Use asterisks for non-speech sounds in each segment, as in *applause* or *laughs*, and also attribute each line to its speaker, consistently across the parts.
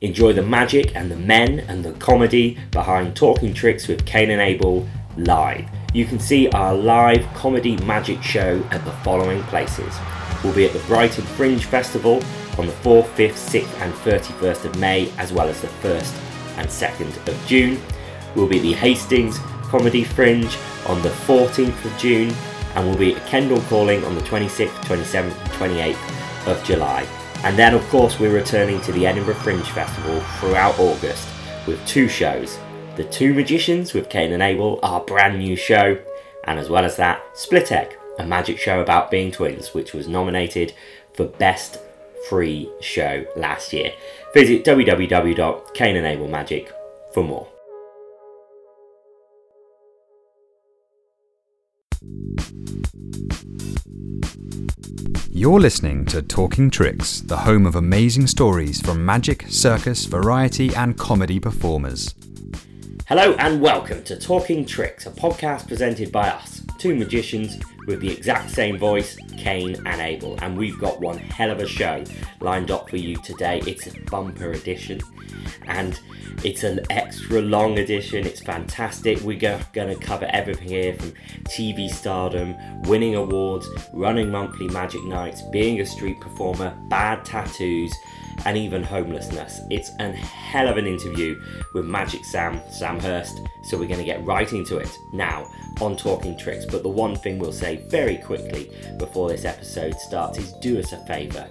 Speaker 1: Enjoy the magic and the men and the comedy behind Talking Tricks with Kane and Abel live. You can see our live comedy magic show at the following places. We'll be at the Brighton Fringe Festival on the 4th, 5th, 6th, and 31st of May, as well as the 1st and 2nd of June. We'll be at the Hastings Comedy Fringe on the 14th of June, and we'll be at Kendal Calling on the 26th, 27th, and 28th of July. And then, of course, we're returning to the Edinburgh Fringe Festival throughout August with two shows The Two Magicians with Cain and Abel, our brand new show, and as well as that, Split Egg, a magic show about being twins, which was nominated for Best Free Show last year. Visit www.caneandabelmagic for more.
Speaker 2: You're listening to Talking Tricks, the home of amazing stories from magic, circus, variety, and comedy performers.
Speaker 1: Hello and welcome to Talking Tricks, a podcast presented by us, two magicians with the exact same voice, Cain and Abel. And we've got one hell of a show lined up for you today. It's a bumper edition and it's an extra long edition. It's fantastic. We're going to cover everything here from TV stardom, winning awards, running monthly magic nights, being a street performer, bad tattoos, and even homelessness. It's a hell of an interview with Magic Sam, Sam Hurst. So we're going to get right into it now on Talking Tricks. But the one thing we'll say very quickly before this episode starts is do us a favour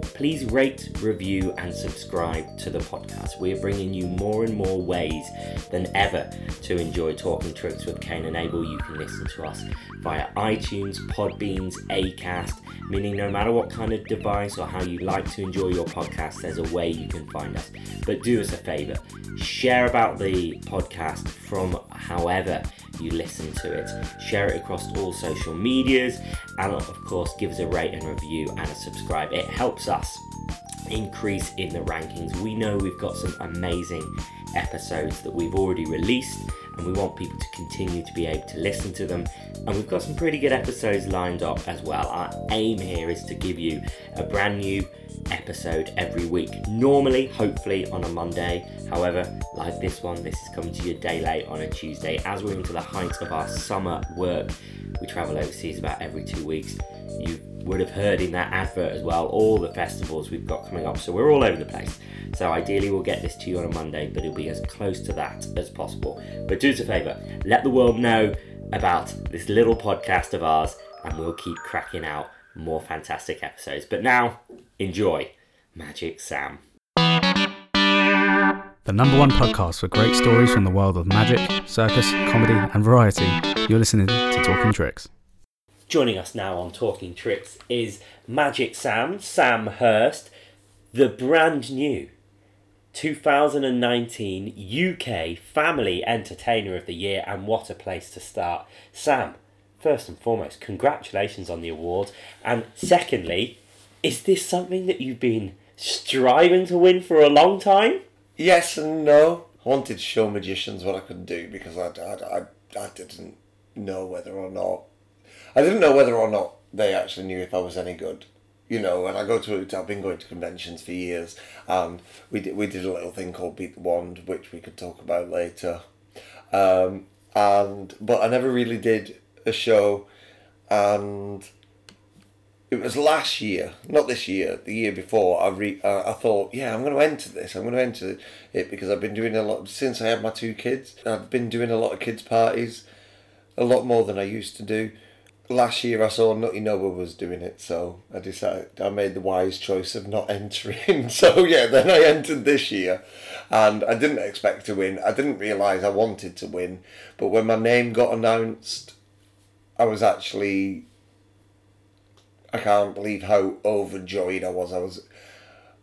Speaker 1: please rate, review, and subscribe to the podcast. We are bringing you more and more ways than ever to enjoy Talking Tricks with Kane and Abel. You can listen to us via iTunes, Podbeans, Acast, meaning no matter what kind of device or how you like to enjoy your podcast, there's a way you can find us. But do us a favor, share about the podcast from however you listen to it. Share it across all social medias, and of course, give us a rate and review and a subscribe. It helps us increase in the rankings. We know we've got some amazing episodes that we've already released, and we want people to continue to be able to listen to them. And we've got some pretty good episodes lined up as well. Our aim here is to give you a brand new episode every week. Normally, hopefully, on a Monday. However, like this one, this is coming to you a day late on a Tuesday. As we're into the height of our summer work, we travel overseas about every two weeks. You would have heard in that advert as well all the festivals we've got coming up. So we're all over the place. So ideally, we'll get this to you on a Monday, but it'll be as close to that as possible. But do us a favour, let the world know about this little podcast of ours, and we'll keep cracking out more fantastic episodes. But now, enjoy Magic Sam.
Speaker 2: The number one podcast for great stories from the world of magic, circus, comedy, and variety. You're listening to Talking Tricks.
Speaker 1: Joining us now on Talking Tricks is Magic Sam, Sam Hurst, the brand new 2019 UK Family Entertainer of the Year, and what a place to start. Sam, first and foremost, congratulations on the award, and secondly, is this something that you've been striving to win for a long time?
Speaker 3: Yes and no. I wanted to show magicians what I could do because I, I, I, I didn't know whether or not. I didn't know whether or not they actually knew if I was any good. You know, and I go to I've been going to conventions for years, and we did we did a little thing called Beat the Wand, which we could talk about later. Um, and but I never really did a show, and it was last year, not this year, the year before. I re, uh, I thought, yeah, I'm going to enter this. I'm going to enter it because I've been doing a lot since I had my two kids. I've been doing a lot of kids parties, a lot more than I used to do. Last year, I saw Nutty Noah was doing it, so I decided I made the wise choice of not *laughs* entering. so yeah, then I entered this year, and I didn't expect to win. I didn't realise I wanted to win, but when my name got announced, I was actually I can't believe how overjoyed I was. I was.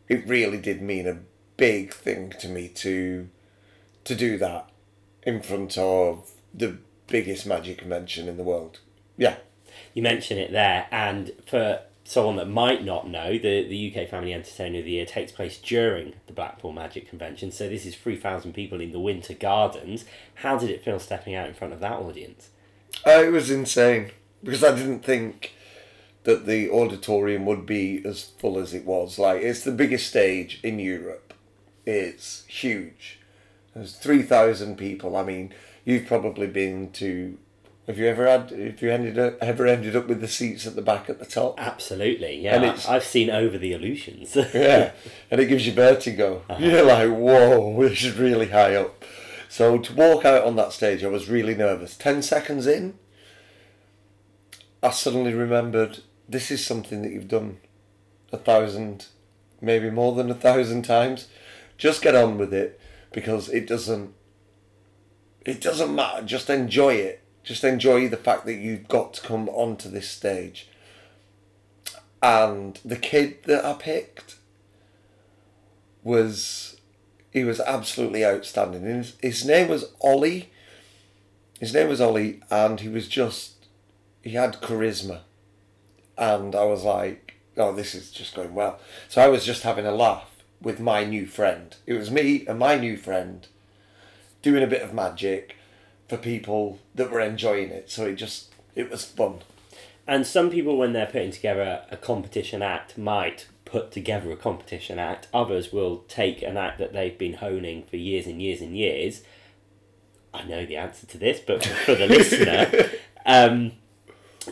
Speaker 3: It really did mean a big thing to me to to do that in front of the biggest magic convention in the world. Yeah.
Speaker 1: You mention it there, and for someone that might not know, the, the UK Family Entertainer of the Year takes place during the Blackpool Magic Convention. So this is 3,000 people in the Winter Gardens. How did it feel stepping out in front of that audience?
Speaker 3: Uh, it was insane because I didn't think that the auditorium would be as full as it was. Like it's the biggest stage in Europe, It's huge. There's three thousand people. I mean, you've probably been to. Have you ever had? Have you ended up ever ended up with the seats at the back at the top?
Speaker 1: Absolutely, yeah.
Speaker 3: And it's-
Speaker 1: I've seen over the illusions. *laughs*
Speaker 3: Yeah, and it gives you vertigo. Uh-huh. You're like, whoa, *laughs* this is really high up. So to walk out on that stage, I was really nervous. Ten seconds in, I suddenly remembered this is something that you've done a thousand, maybe more than a thousand times. Just get on with it because it doesn't. It doesn't matter. Just enjoy it. Just enjoy the fact that you've got to come onto this stage. And the kid that I picked was he was absolutely outstanding. His, his name was Ollie. His name was Ollie, and he was just he had charisma, and I was like, oh, this is just going well. So I was just having a laugh with my new friend. It was me and my new friend doing a bit of magic for people that were enjoying it. So it just it was fun.
Speaker 1: And some people, when they're putting together a competition act, might put together a competition act. Others will take an act that they've been honing for years and years and years. I know the answer to this, but for the *laughs* listener, um,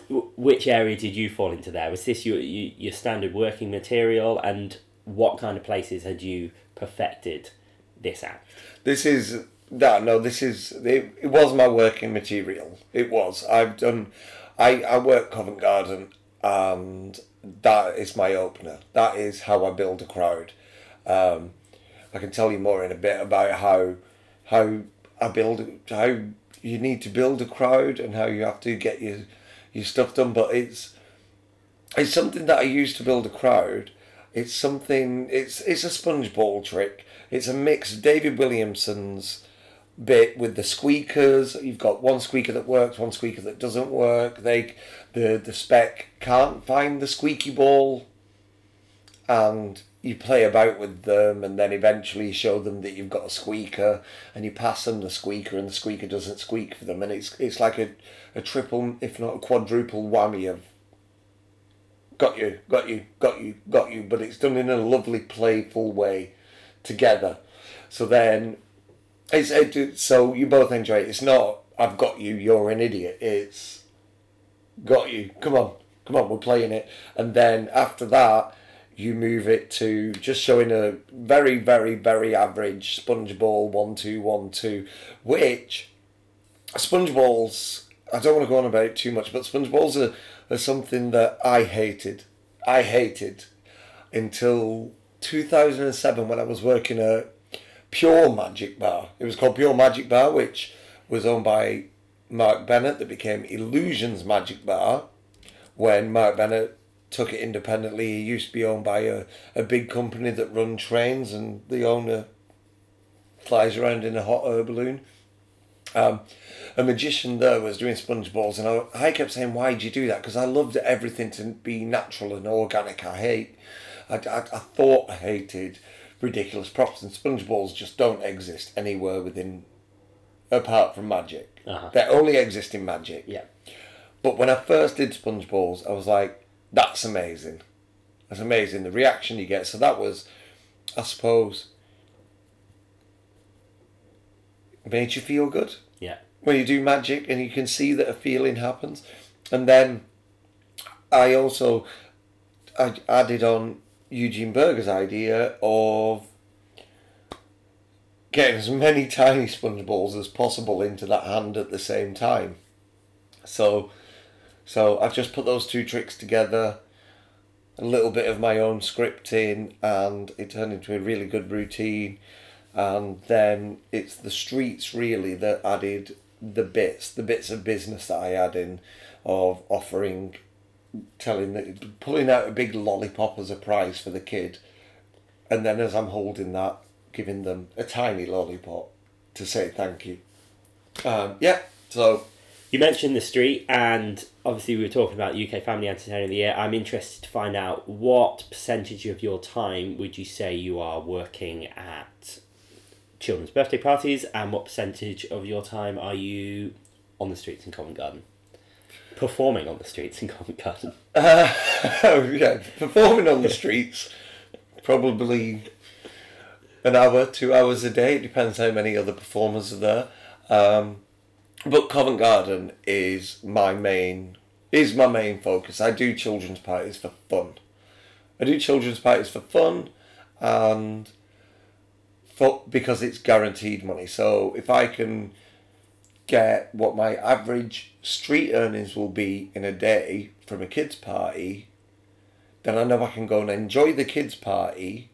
Speaker 1: which area did you fall into there? Was this your, your standard working material, and what kind of places had you perfected this act?
Speaker 3: This is no, no. This is it. It was my working material. It was. I've done. I I work Covent Garden, and that is my opener. That is how I build a crowd. Um, I can tell you more in a bit about how how I build how you need to build a crowd and how you have to get your your stuff done. But it's it's something that I use to build a crowd. It's something. It's it's a sponge ball trick. It's a mix. David Williamson's bit with the squeakers. You've got one squeaker that works, one squeaker that doesn't work. They the the spec can't find the squeaky ball, and you play about with them, and then eventually show them that you've got a squeaker, and you pass them the squeaker, and the squeaker doesn't squeak for them, and it's it's like a, a triple, if not a quadruple whammy of got you, got you, got you, got you, but it's done in a lovely, playful way together. So then, it's it, so you both enjoy it. It's not I've got you, you're an idiot. It's got you. Come on, come on, we're playing it. And then after that, you move it to just showing a very, very, very average sponge ball one two one two, which sponge balls. I don't want to go on about it too much, but sponge balls are, are something that I hated. I hated until 2007 when I was working at Pure Magic Bar. It was called Pure Magic Bar, which was owned by Mark Bennett, that became Illusions Magic Bar when Mark Bennett took it independently. He used to be owned by a, a big company that run trains, and the owner flies around in a hot air balloon. Um, a magician there was doing sponge balls, and I, I kept saying, "Why did you do that?" Because I loved everything to be natural and organic. I hate, I, I, I thought I hated ridiculous props, and sponge balls just don't exist anywhere within, apart from magic.
Speaker 1: Uh-huh.
Speaker 3: They only exist in magic.
Speaker 1: Yeah.
Speaker 3: But when I first did sponge balls, I was like, "That's amazing, that's amazing." The reaction you get. So that was, I suppose, made you feel good
Speaker 1: Yeah.
Speaker 3: when you do magic and you can see that a feeling happens. And then I also I added on Eugene Burger's idea of getting as many *laughs* tiny sponge balls as possible into that hand at the same time. So so I've just put those two tricks together, a little bit of my own scripting and it turned into a really good routine and then it's the streets really that added the bits, the bits of business that I add in of offering, telling that pulling out a big lollipop as a prize for the kid, and then as I'm holding that, giving them a tiny lollipop to say thank you. Um, yeah, so
Speaker 1: You mentioned the street, and obviously we were talking about UK Family Entertainer of the Year. I'm interested to find out what percentage of your time would you say you are working at children's birthday parties, and what percentage of your time are you on the streets in Covent Garden? Performing on the streets in Covent Garden. *laughs*
Speaker 3: yeah, performing on the streets, probably an hour, two hours a day. It depends how many other performers are there. Um, but Covent Garden is my main is my main focus. I do children's parties for fun. I do children's parties for fun, and for because it's guaranteed money. So if I can get what my average street earnings will be in a day from a kids party, then I know I can go and enjoy the kids party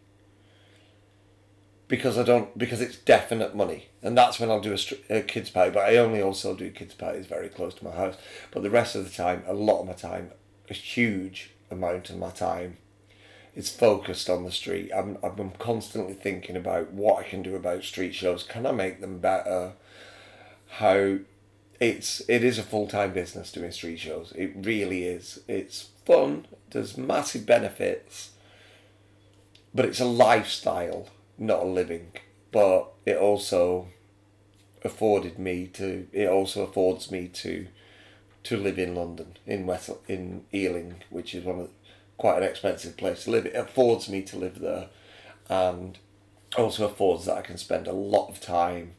Speaker 3: because I don't because it's definite money, and that's when I'll do a, a kids party. But I only also do kids parties very close to my house. But the rest of the time, a lot of my time, a huge amount of my time, is focused on the street. I'm I'm constantly thinking about what I can do about street shows. Can I make them better? How it's it is a full time business doing street shows. It really is. It's fun. There's massive benefits, but it's a lifestyle not a living, but it also afforded me to. It also affords me to to live in London in West in Ealing, which is one of quite an expensive place to live. It affords me to live there, and also affords that I can spend a lot of time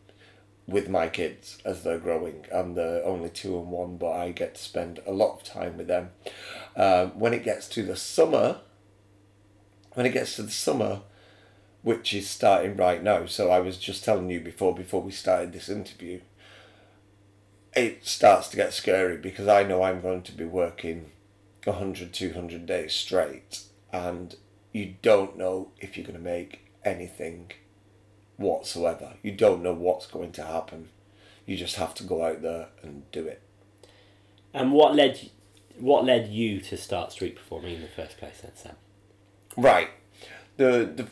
Speaker 3: with my kids as they're growing. and they're only two and one, but I get to spend a lot of time with them. Um, when it gets to the summer, when it gets to the summer, which is starting right now. So I was just telling you before before we started this interview. It starts to get scary because I know I'm going to be working 100, 200 days straight, and you don't know if you're going to make anything whatsoever. You don't know what's going to happen. You just have to go out there and do it.
Speaker 1: And what led what led you to start street performing in the first place then, Sam?
Speaker 3: Right. The the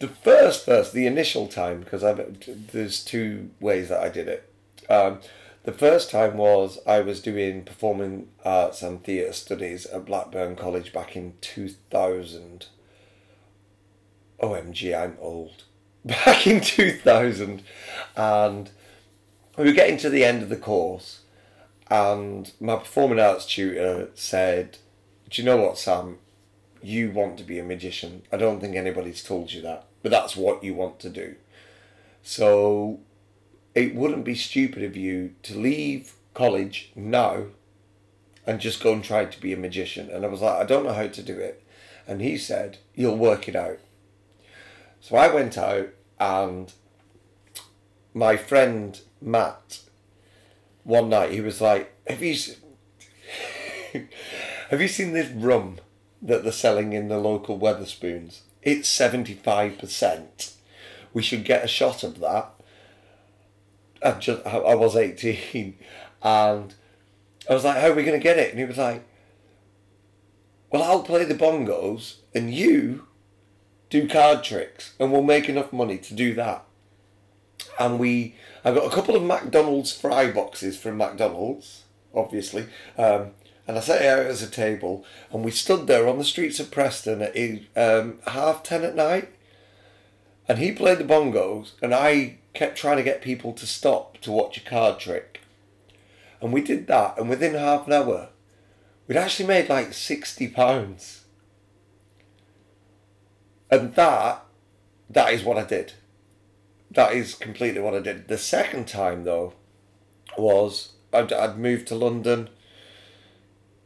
Speaker 3: the first first the initial time because I've there's two ways that I did it. Um, the first time was I was doing performing arts and theatre studies at Blackburn College back in two thousand. OMG, I'm old. *laughs* Back in two thousand, and we were getting to the end of the course, and my performing arts tutor said, "Do you know what, Sam? You want to be a magician. I don't think anybody's told you that." But that's what you want to do. So it wouldn't be stupid of you to leave college now and just go and try to be a magician. And I was like, I don't know how to do it. And he said, You'll work it out. So I went out and my friend Matt, one night, he was like, Have you, *laughs* have you seen this rum that they're selling in the local Wetherspoons? it's 75%. We should get a shot of that. I just I was 18 and I was like, how are we going to get it? And he was like, well, I'll play the bongos and you do card tricks and we'll make enough money to do that. And we, I got a couple of McDonald's fry boxes from McDonald's, obviously, um, and I sat out at a table, and we stood there on the streets of Preston at um, half ten at night, and he played the bongos, and I kept trying to get people to stop to watch a card trick, and we did that, and within half an hour, we'd actually made like sixty pounds, and that, that is what I did. That is completely what I did. The second time though, was I'd, I'd moved to London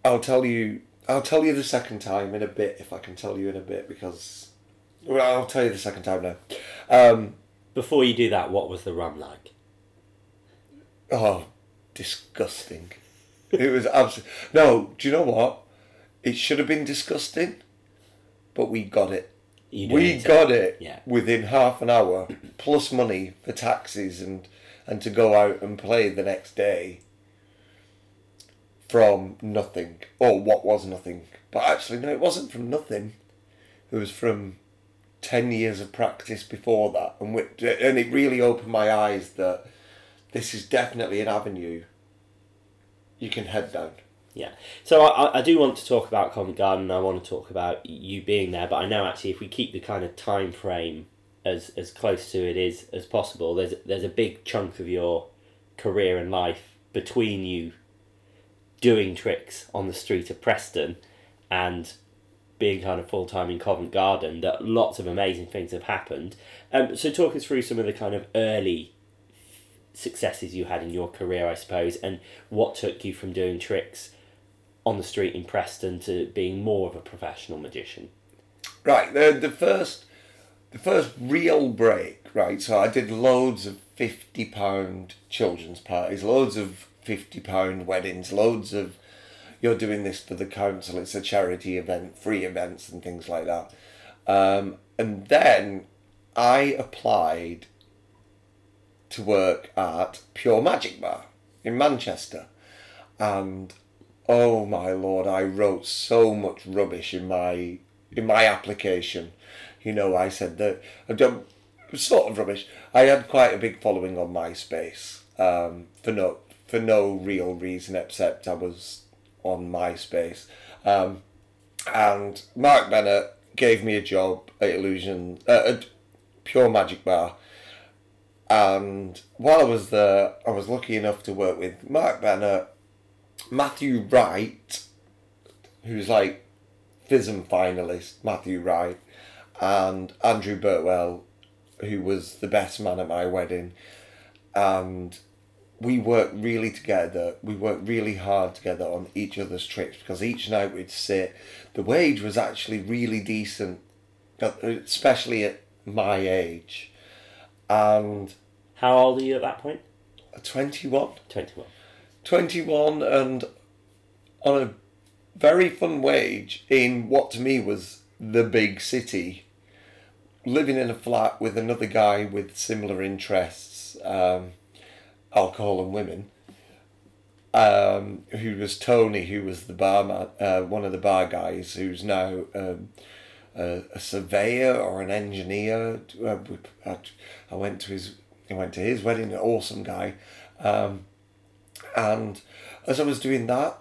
Speaker 3: I'll tell you. I'll tell you the second time in a bit if I can tell you in a bit because. Well, I'll tell you the second time now. Um,
Speaker 1: Before you do that, what was the rum like?
Speaker 3: Oh, disgusting! it was absolutely no. Do you know what? It should have been disgusting, but we got it. we got it
Speaker 1: yeah.
Speaker 3: within half an hour, plus money for taxis and and to go out and play the next day from nothing, or what was nothing. But actually, no, it wasn't from nothing. It was from 10 years of practice before that. And, and it really opened my eyes that this is definitely an avenue you can head down.
Speaker 1: Yeah. So I, I do want to talk about Covent Garden. I want to talk about you being there, but I know actually if we keep the kind of time frame as as close to it is as possible, there's there's a big chunk of your career and life between you doing tricks on the street of Preston and being kind of full time in Covent Garden that lots of amazing things have happened. Um, so talk us through some of the kind of early successes you had in your career, I suppose, and what took you from doing tricks on the street in Preston to being more of a professional magician.
Speaker 3: Right, the the first the first real break, right? So I did loads of fifty pound children's parties, loads of fifty pound weddings, loads of you're doing this for the council. It's a charity event, free events and things like that. Um, and then I applied to work at Pure Magic Bar in Manchester, and oh my lord, I wrote so much rubbish in my in my application. You know, I said that I've done sort of rubbish. I had quite a big following on MySpace um, for no for no real reason except I was on MySpace, um, and Mark Bennett gave me a job at Illusion uh, at Pure Magic Bar. And while I was there, I was lucky enough to work with Mark Bennett, Matthew Wright, who's like FISM finalist, Matthew Wright, and Andrew Birtwell, who was the best man at my wedding. And we worked really together. We worked really hard together on each other's trips because each night we'd sit. The wage was actually really decent, especially at my age. And
Speaker 1: How old are you at that point?
Speaker 3: 21.
Speaker 1: 21.
Speaker 3: 21 and on a very fun wage in what to me was the big city living in a flat with another guy with similar interests um, alcohol and women um, who was Tony who was the barman uh, one of the bar guys who's now um, a, a surveyor or an engineer uh, I, went to his I went to his wedding an awesome guy um, and as I was doing that,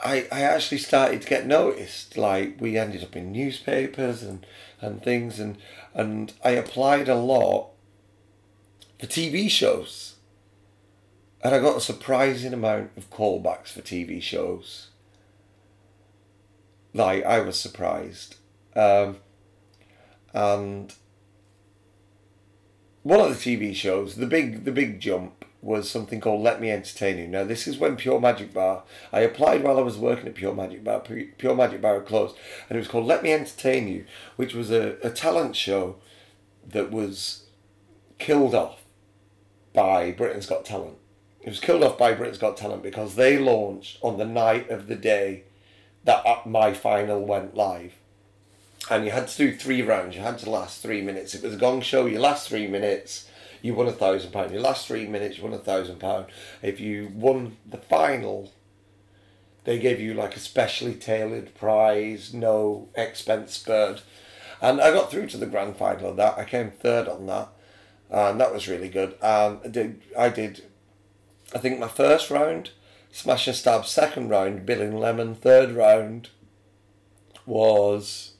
Speaker 3: I I actually started to get noticed. Like we ended up in newspapers and and things, and and I applied a lot for TV shows, and I got a surprising amount of callbacks for TV shows. Like I was surprised, um, and one of the TV shows, the big the big jump was something called Let Me Entertain You. Now this is when Pure Magic Bar. I applied while I was working at Pure Magic Bar. Pure Magic Bar had closed, and it was called Let Me Entertain You, which was a, a talent show that was killed off by Britain's Got Talent. It was killed off by Britain's Got Talent because they launched on the night of the day that uh, my final went live and you had to do three rounds. You had to last three minutes. It was a gong show. You last three minutes, you won a thousand pound. You last three minutes, you won a thousand pound. If you won the final, they gave you like a specially tailored prize, no expense spared. And I got through to the grand final of that. I came third on that, and that was really good. And I did, I did, I think my first round, smash and stab. Second round, bill in lemon. Third round was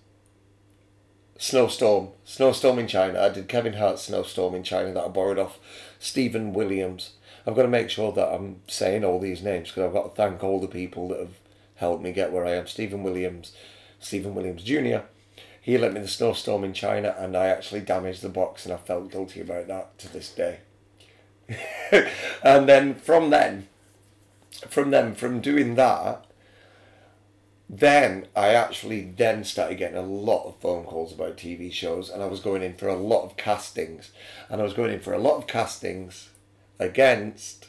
Speaker 3: Snowstorm. Snowstorm in China. I did Kevin Hart's Snowstorm in China that I borrowed off Stephen Williams. I've got to make sure that I'm saying all these names because I've got to thank all the people that have helped me get where I am. Stephen Williams, Stephen Williams Jr. He lent me the Snowstorm in China and I actually damaged the box and I felt guilty about that to this day. *laughs* and then from then, from them, from doing that, then I actually then started getting a lot of phone calls about TV shows, and I was going in for a lot of castings, and I was going in for a lot of castings against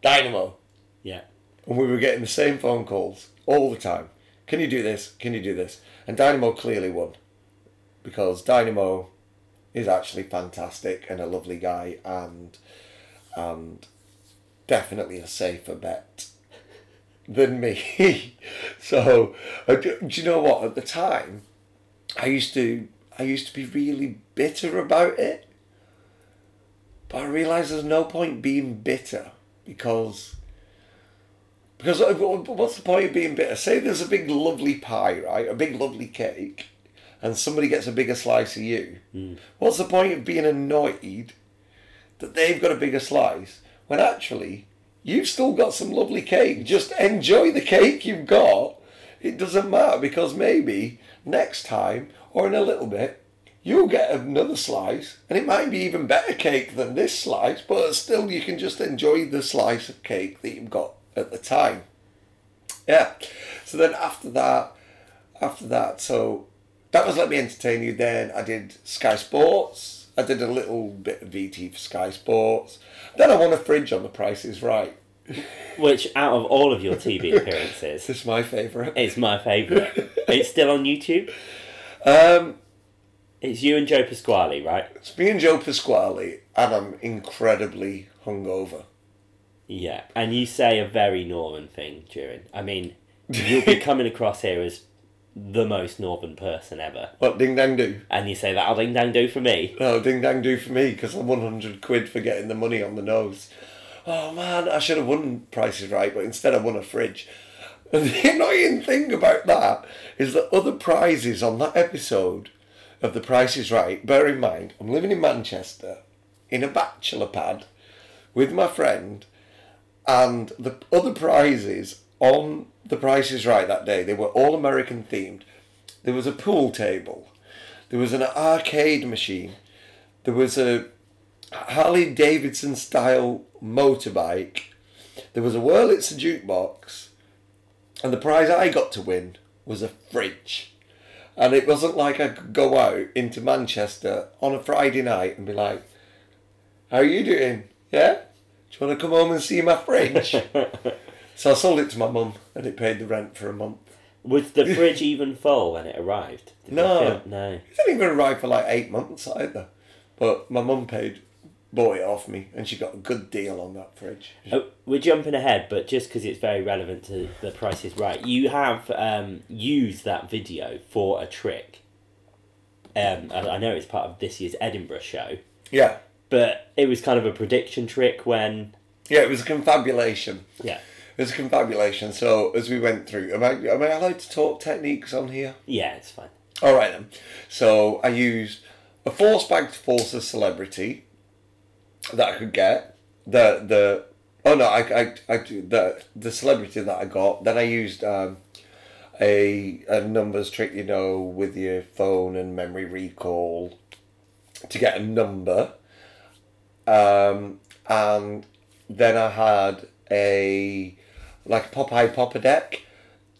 Speaker 3: Dynamo,
Speaker 1: Yeah.
Speaker 3: and we were getting the same phone calls all the time. Can you do this? Can you do this? And Dynamo clearly won, because Dynamo is actually fantastic and a lovely guy, and and definitely a safer bet than me. *laughs* so, do, do you know what? At the time, I used to I used to be really bitter about it, but I realised there's no point being bitter because because uh, what's the point of being bitter? Say there's a big lovely pie, right? A big lovely cake, and somebody gets a bigger slice of you. What's the point of being annoyed that they've got a bigger slice when actually you've still got some lovely cake? Just enjoy the cake you've got. it doesn't matter because maybe next time or in a little bit you'll get another slice and it might be even better cake than this slice, but still you can just enjoy the slice of cake that you've got at the time. Yeah. So then after that, after that, so that was Let Me Entertain You. Then I did Sky Sports. I did a little bit of VT for Sky Sports. Then I won a fridge on The Price is Right.
Speaker 1: Which, out of all of your TV *laughs* appearances,
Speaker 3: This is my favourite.
Speaker 1: it's my favourite. It's still on YouTube.
Speaker 3: Um,
Speaker 1: It's you and Joe Pasquale, right?
Speaker 3: it's me and Joe Pasquale, and I'm incredibly hungover.
Speaker 1: Yeah, and you say a very northern thing during. I mean, you'll be *laughs* coming across here as the most northern person ever,
Speaker 3: What ding dang do?
Speaker 1: and you say that'll oh, ding dang do for me.
Speaker 3: No, ding dang do for me because I'm 100 quid for getting the money on the nose. Oh man, I should have won prices right, but instead I won a fridge. *laughs* And the annoying thing about that is that other prizes on that episode of The Price is Right, bear in mind, I'm living in Manchester in a bachelor pad with my friend, and the other prizes on The Price is Right that day, they were all American themed. There was a pool table, there was an arcade machine, there was a Harley Davidson style motorbike, there was a Wurlitzer jukebox, and the prize I got to win was a fridge. And it wasn't like I could go out into Manchester on a Friday night and be like, How are you doing? Yeah? Do you want to come home and see my fridge? *laughs* so I sold it to my mum and it paid the rent for a month.
Speaker 1: Was the *laughs* fridge even full when it arrived? Did
Speaker 3: No.
Speaker 1: no.
Speaker 3: It didn't even arrive for like eight months either. But my mum paid, bought it off me, and she got a good deal on that fridge.
Speaker 1: Oh, we're jumping ahead, but just because it's very relevant to the Price is Right, you have um, used that video for a trick. Um, I I know it's part of this year's Edinburgh show,
Speaker 3: Yeah.
Speaker 1: But it was kind of a prediction trick when.
Speaker 3: Yeah, it was a confabulation.
Speaker 1: Yeah.
Speaker 3: It was a confabulation. So as we went through, am I, am I allowed to talk techniques on here?
Speaker 1: Yeah, it's fine.
Speaker 3: All right then. So I used a force bag to force a celebrity that I could get. The the oh no, I I, I the the celebrity that I got. Then I used um, a a numbers trick, you know, with your phone and memory recall to get a number. Um, and then I had a like a Popeye Popper deck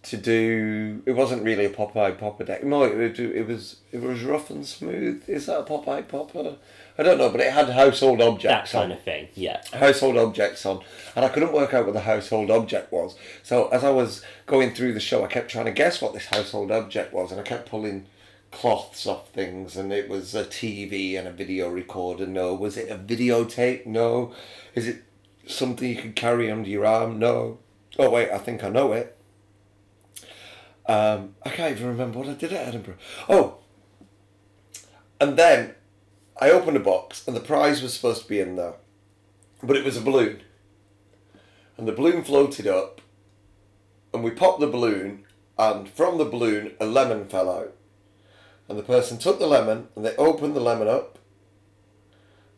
Speaker 3: to do. It wasn't really a Popeye Popper deck. No, it, it was it was rough and smooth. Is that a Popeye Popper? I don't know, but it had household objects.
Speaker 1: That kind
Speaker 3: on.
Speaker 1: of thing, yeah.
Speaker 3: Household objects on, and I couldn't work out what the household object was. So as I was going through the show, I kept trying to guess what this household object was, and I kept pulling cloths off things, and it was a TV and a video recorder. No, was it a videotape? No, is it something you could carry under your arm? No. Oh wait, I think I know it. Um, I can't even remember what I did at Edinburgh. Oh, and then I opened a box, and the prize was supposed to be in there, but it was a balloon. And the balloon floated up, and we popped the balloon, and from the balloon, a lemon fell out. And the person took the lemon, and they opened the lemon up,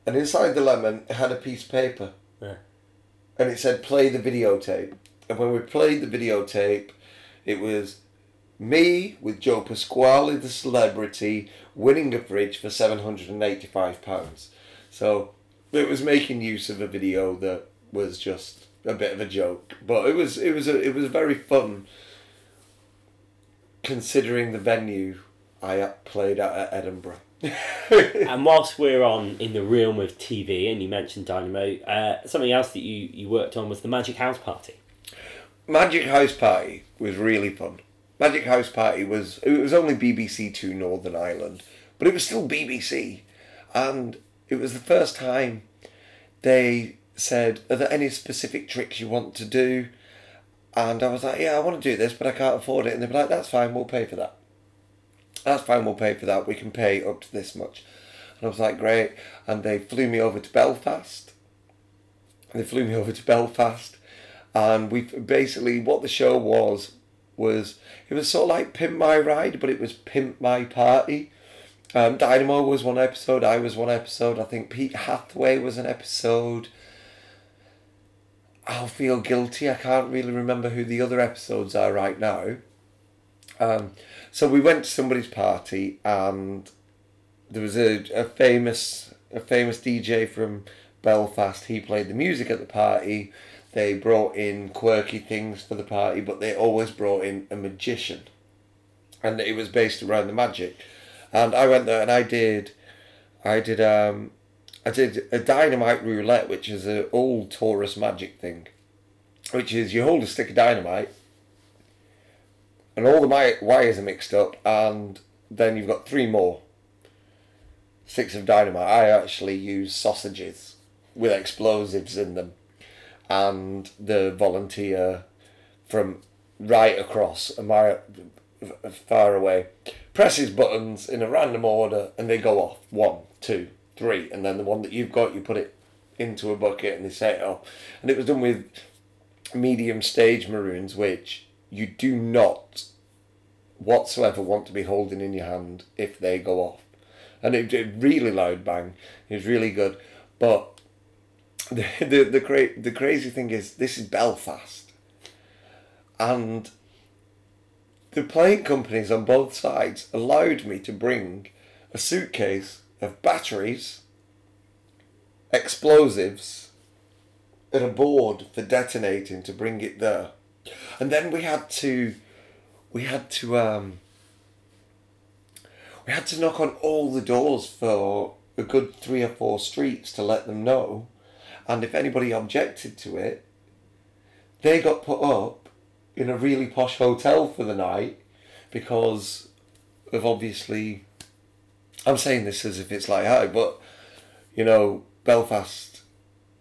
Speaker 3: and inside the lemon, it had a piece of paper.
Speaker 1: Yeah.
Speaker 3: And it said, play the videotape. And when we played the videotape, it was me with Joe Pasquale, the celebrity, winning a fridge for £785. So it was making use of a video that was just a bit of a joke. But it was it was a, it was very fun considering the venue I played at at Edinburgh. *laughs*
Speaker 1: And whilst we're on in the realm of TV, and you mentioned Dynamo, uh, something else that you, you worked on was the Magic House Party.
Speaker 3: Magic House Party was really fun. Magic House Party was it was only BBC Two Northern Ireland, but it was still BBC, and it was the first time they said, "Are there any specific tricks you want to do?" And I was like, "Yeah, I want to do this, but I can't afford it." And they were like, "That's fine, we'll pay for that." That's fine, we'll pay for that. We can pay up to this much. And I was like, "Great!" And they flew me over to Belfast. They flew me *laughs* over to Belfast and we basically what the show was was it was sort of like pimp my ride but it was pimp my party um, dynamo was one episode i was one episode i think pete hathaway was an episode i'll feel guilty i can't really remember who the other episodes are right now Um, so we went to somebody's party, and there was a, a famous a famous DJ from Belfast. He played the music at the party. They brought in quirky things for the party, but they always brought in a magician, and it was based around the magic. And I went there and I did, I did um, I did a dynamite roulette, which is an old Tora magic thing, which is you hold a stick of dynamite, and all the wires are mixed up, and then you've got three more sticks of dynamite. I actually use sausages with explosives in them, and the volunteer from right across far away presses buttons in a random order, and they go off one, two, three, and then the one that you've got, you put it into a bucket and they set it up. And it was done with medium stage maroons, which you do not whatsoever want to be holding in your hand if they go off. And it did really loud bang. It was really good. But the the the, cra- the crazy thing is this is Belfast. And the plane companies on both sides allowed me to bring a suitcase of batteries, explosives, and a board for detonating to bring it there. And then we had to we had to um we had to knock on all the doors for a good three or four streets to let them know. And if anybody objected to it, they got put up in a really posh hotel for the night because of obviously I'm saying this as if it's like hi, but you know, Belfast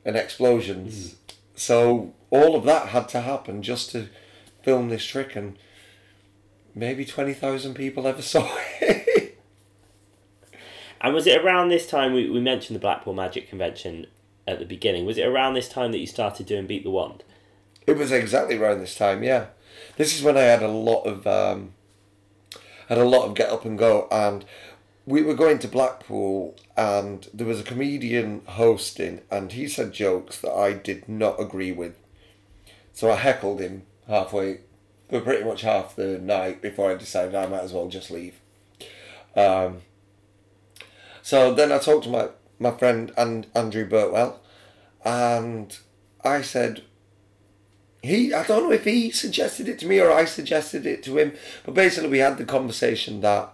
Speaker 3: and explosions. Mm. So all of that had to happen just to film this trick and maybe 20,000 people ever saw *laughs* it.
Speaker 1: and was it around this time we, we mentioned the Blackpool Magic Convention at the beginning? Was it around this time that you started doing Beat the Wand?
Speaker 3: It was exactly around this time, yeah. This is when I had a lot of um, had a lot of get up and go, and we were going to Blackpool, and there was a comedian hosting, and he said jokes that I did not agree with. So I heckled him halfway, for pretty much half the night before I decided I might as well just leave. Um, so then I talked to my, my friend and Andrew Burtwell, and I said, he I don't know if he suggested it to me or I suggested it to him, but basically we had the conversation that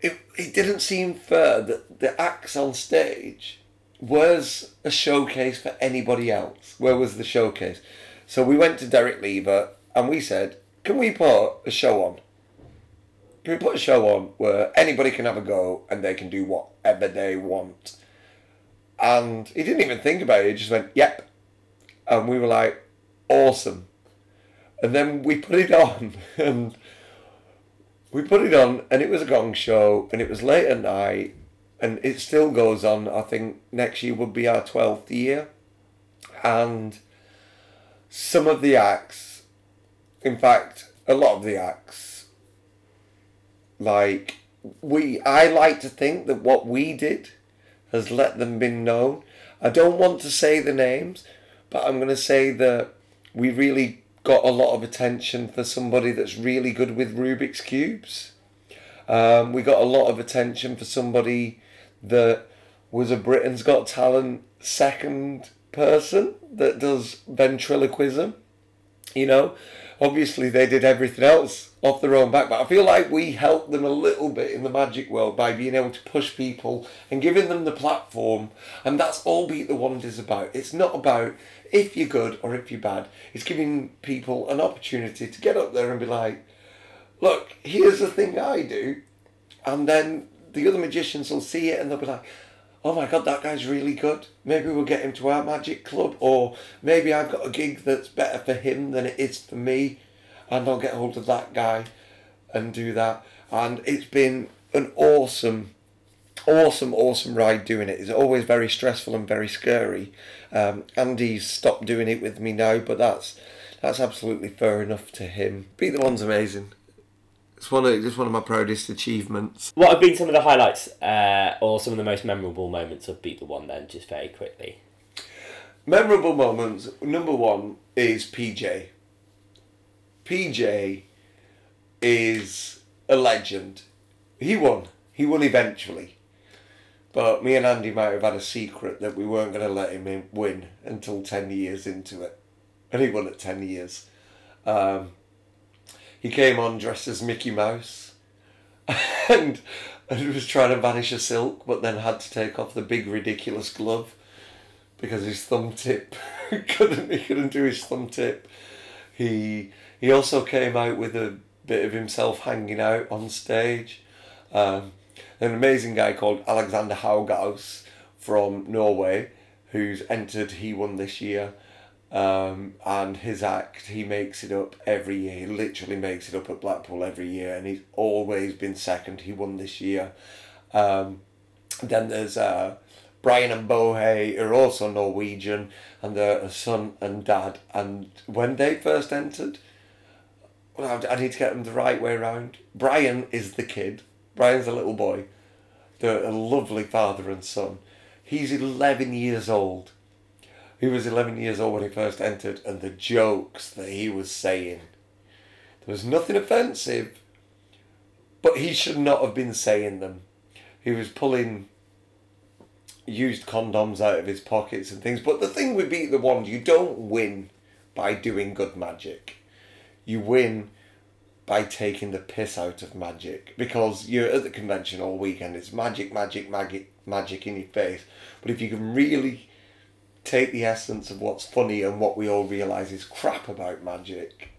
Speaker 3: it, it didn't seem fair that the acts on stage was a showcase for anybody else. Where was the showcase? So we went to Derek Lever and we said, can we put a show on? Can we put a show on where anybody can have a go and they can do whatever they want? And he didn't even think about it, he just went, yep. And we were like, awesome. And then we put it on *laughs* and we put it on and it was a gong show and it was late at night and it still goes on. I think next year would be our 12th year. And some of the acts, in fact, a lot of the acts, like we, I like to think that what we did has let them be known. I don't want to say the names, but I'm going to say that we really got a lot of attention for somebody that's really good with Rubik's cubes. Um, we got a lot of attention for somebody that was a Britain's Got Talent second person that does ventriloquism. You know, obviously they did everything else off their own back, but I feel like we helped them a little bit in the magic world by being able to push people and giving them the platform. And that's all Beat the Wand is about. It's not about if you're good or if you're bad. It's giving people an opportunity to get up there and be like, look, here's the thing I do. And then the other magicians will see it and they'll be like, oh my god, that guy's really good. Maybe we'll get him to our magic club, or maybe I've got a gig that's better for him than it is for me, and I'll get hold of that guy and do that. And it's been an awesome, awesome, awesome ride doing it. It's always very stressful and very scary. Um, Andy's stopped doing it with me now, but that's that's absolutely fair enough to him. Beat the Wand's amazing. It's one of just one of my proudest achievements.
Speaker 1: What have been some of the highlights uh, or some of the most memorable moments of Beat the Wand? then, just very quickly?
Speaker 3: Memorable moments. Number one is PJ. PJ is a legend. He won. He won eventually. But me and Andy might have had a secret that we weren't going to let him in, win until 10 years into it. And he won at 10 years. Um, he came on dressed as Mickey Mouse *laughs* and, and was trying to vanish a silk, but then had to take off the big ridiculous glove because his thumb tip *laughs* couldn't he couldn't do his thumb tip. He he also came out with a bit of himself hanging out on stage. Um, an amazing guy called Alexander Haugaus from Norway, who's entered. He won this year. Um, and his act, he makes it up every year. He literally makes it up at Blackpool every year, and he's always been second. He won this year. Um, then there's uh, Brian and Bohe, who are also Norwegian, and they're a son and dad. And when they first entered, well, I need to get them the right way around. Brian is the kid. Brian's a little boy. They're a lovely father and son. He's 11 years old he was 11 years old when he first entered, and the jokes that he was saying. There was nothing offensive, but he should not have been saying them. He was pulling used condoms out of his pockets and things. But the thing with Beat the Wand, you don't win by doing good magic. You win by taking the piss out of magic because you're at the convention all weekend. It's magic, magic, magic, magic in your face. But if you can really take the essence of what's funny and what we all realise is crap about magic,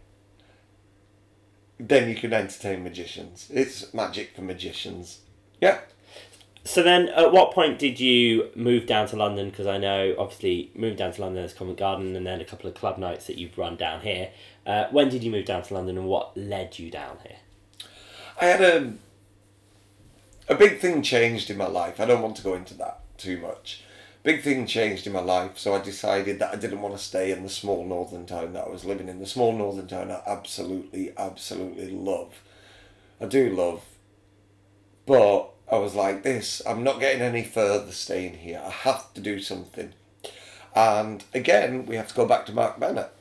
Speaker 3: then you can entertain magicians. It's magic for magicians. Yeah.
Speaker 1: So then, at what point did you move down to London? Because I know, obviously, moving down to London there's Covent Garden, and then a couple of club nights that you've run down here. Uh, when did you move down to London, and what led you down here?
Speaker 3: I had a a big thing changed in my life. I don't want to go into that too much big thing changed in my life, so I decided that I didn't want to stay in the small northern town that I was living in. The small northern town I absolutely, absolutely love. I do love. But I was like, this, I'm not getting any further staying here. I have to do something. And again, we have to go back to Mark Bennett.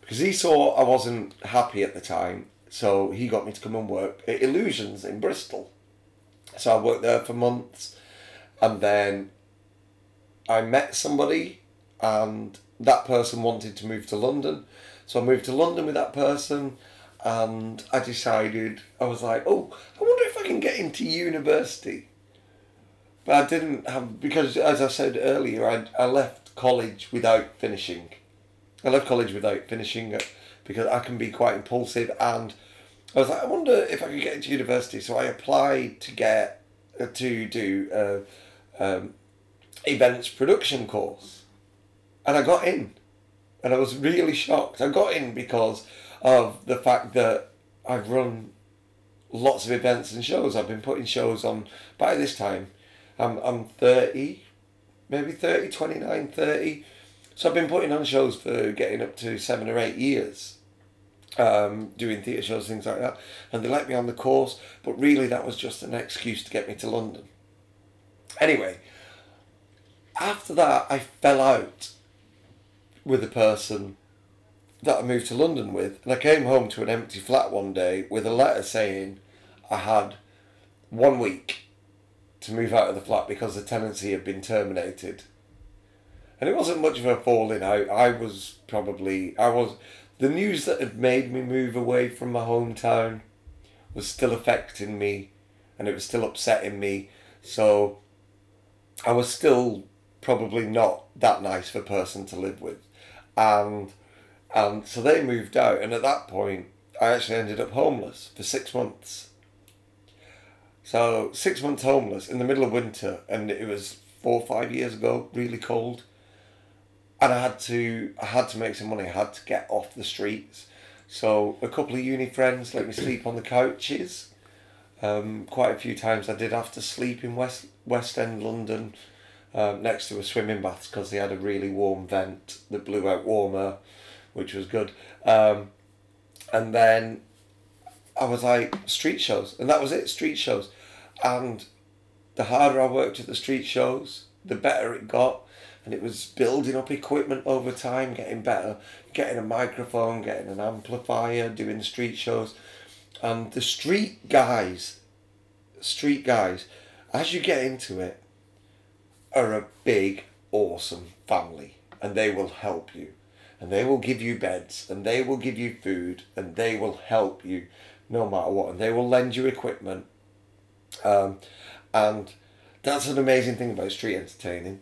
Speaker 3: Because he saw I wasn't happy at the time, so he got me to come and work at Illusions in Bristol. So I worked there for months, and then I met somebody and that person wanted to move to London. So I moved to London with that person and I decided, I was like, oh, I wonder if I can get into university. But I didn't have, because as I said earlier, I, I left college without finishing. I left college without finishing because I can be quite impulsive and I was like, I wonder if I could get into university. So I applied to get, to do uh, um, events production course. And I got in. And I was really shocked. I got in because of the fact that I've run lots of events and shows. I've been putting shows on by this time. I'm, I'm 30, maybe 30, 29, 30. So I've been putting on shows for getting up to seven or eight years. Um, doing theatre shows, things like that. And they let me on the course, but really that was just an excuse to get me to London. Anyway, after that, I fell out with a person that I moved to London with, and I came home to an empty flat one day with a letter saying I had one week to move out of the flat because the tenancy had been terminated. And it wasn't much of a falling out. I was probably I was the news that had made me move away from my hometown was still affecting me and it was still upsetting me. So I was still probably not that nice of a person to live with. And and so they moved out and at that point I actually ended up homeless for six months. So six months homeless in the middle of winter and it was four or five years ago, really cold. And I had to I had to make some money, I had to get off the streets. So a couple of uni friends let me sleep on the couches. Um, quite a few times I did have to sleep in West West End London um, next to a swimming baths because they had a really warm vent that blew out warmer, which was good. Um, and then I was like street shows, and that was it, street shows. And the harder I worked at the street shows, the better it got. And it was building up equipment over time, getting better, getting a microphone, getting an amplifier, doing street shows. and the street guys, street guys, as you get into it, are a big, awesome family, and they will help you, and they will give you beds, and they will give you food, and they will help you, no matter what, and they will lend you equipment, um, and that's an amazing thing about street entertaining.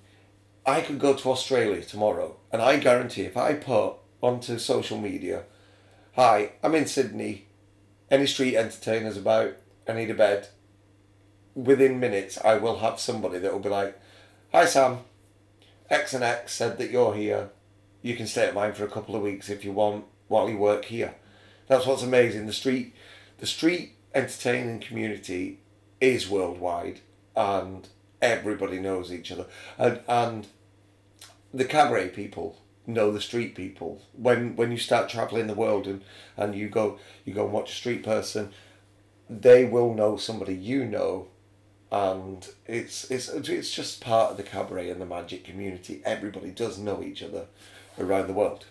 Speaker 3: I could go to Australia tomorrow, and I guarantee if I put onto social media, "Hi, I'm in Sydney. Any street entertainers about? I need a bed." Within minutes, I will have somebody that will be like, "Hi Sam, X and X said that you're here. You can stay at mine for a couple of weeks if you want while you work here." That's what's amazing. The street, the street entertaining community is worldwide, and everybody knows each other, and and the cabaret people know the street people. When when you start traveling the world and and you go you go and watch a street person, they will know somebody you know, and it's it's it's just part of the cabaret and the magic community. Everybody does know each other around the world.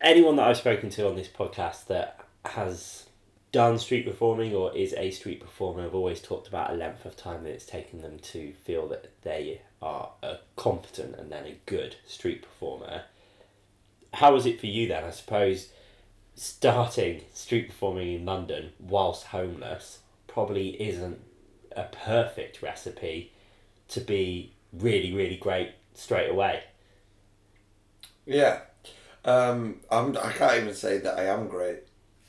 Speaker 1: Anyone that I've spoken to on this podcast that has done street performing or is a street performer have always talked about a length of time that it's taken them to feel that they are a competent and then a good street performer. How was it for you then? I suppose starting street performing in London whilst homeless probably isn't a perfect recipe to be really, really great straight away.
Speaker 3: Yeah, um, I'm. I can't even say that I am great.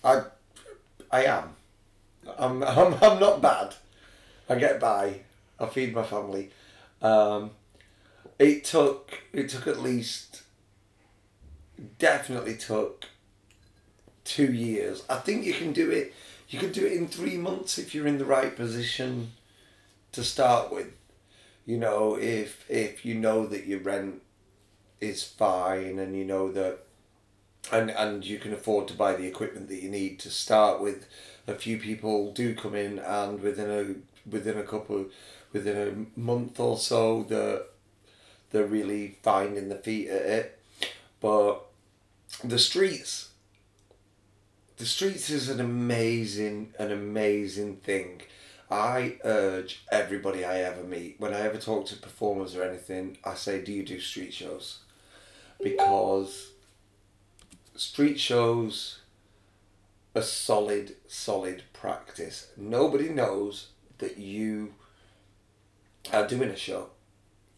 Speaker 3: I, I am. I'm. *laughs* I'm. I'm not bad. I get by. I feed my family. Um, it took. It took at least. Definitely took. Two years. I think you can do it. You could do it in three months if you're in the right position. To start with, you know, if if you know that your rent is fine and you know that and and you can afford to buy the equipment that you need to start with a few people do come in and within a within a couple within a month or so that they're really finding the feet at it. But the streets the streets is an amazing an amazing thing I urge everybody I ever meet, when I ever talk to performers or anything, I say, Do you do street shows? Because street shows are solid, solid practice. Nobody knows that you are doing a show.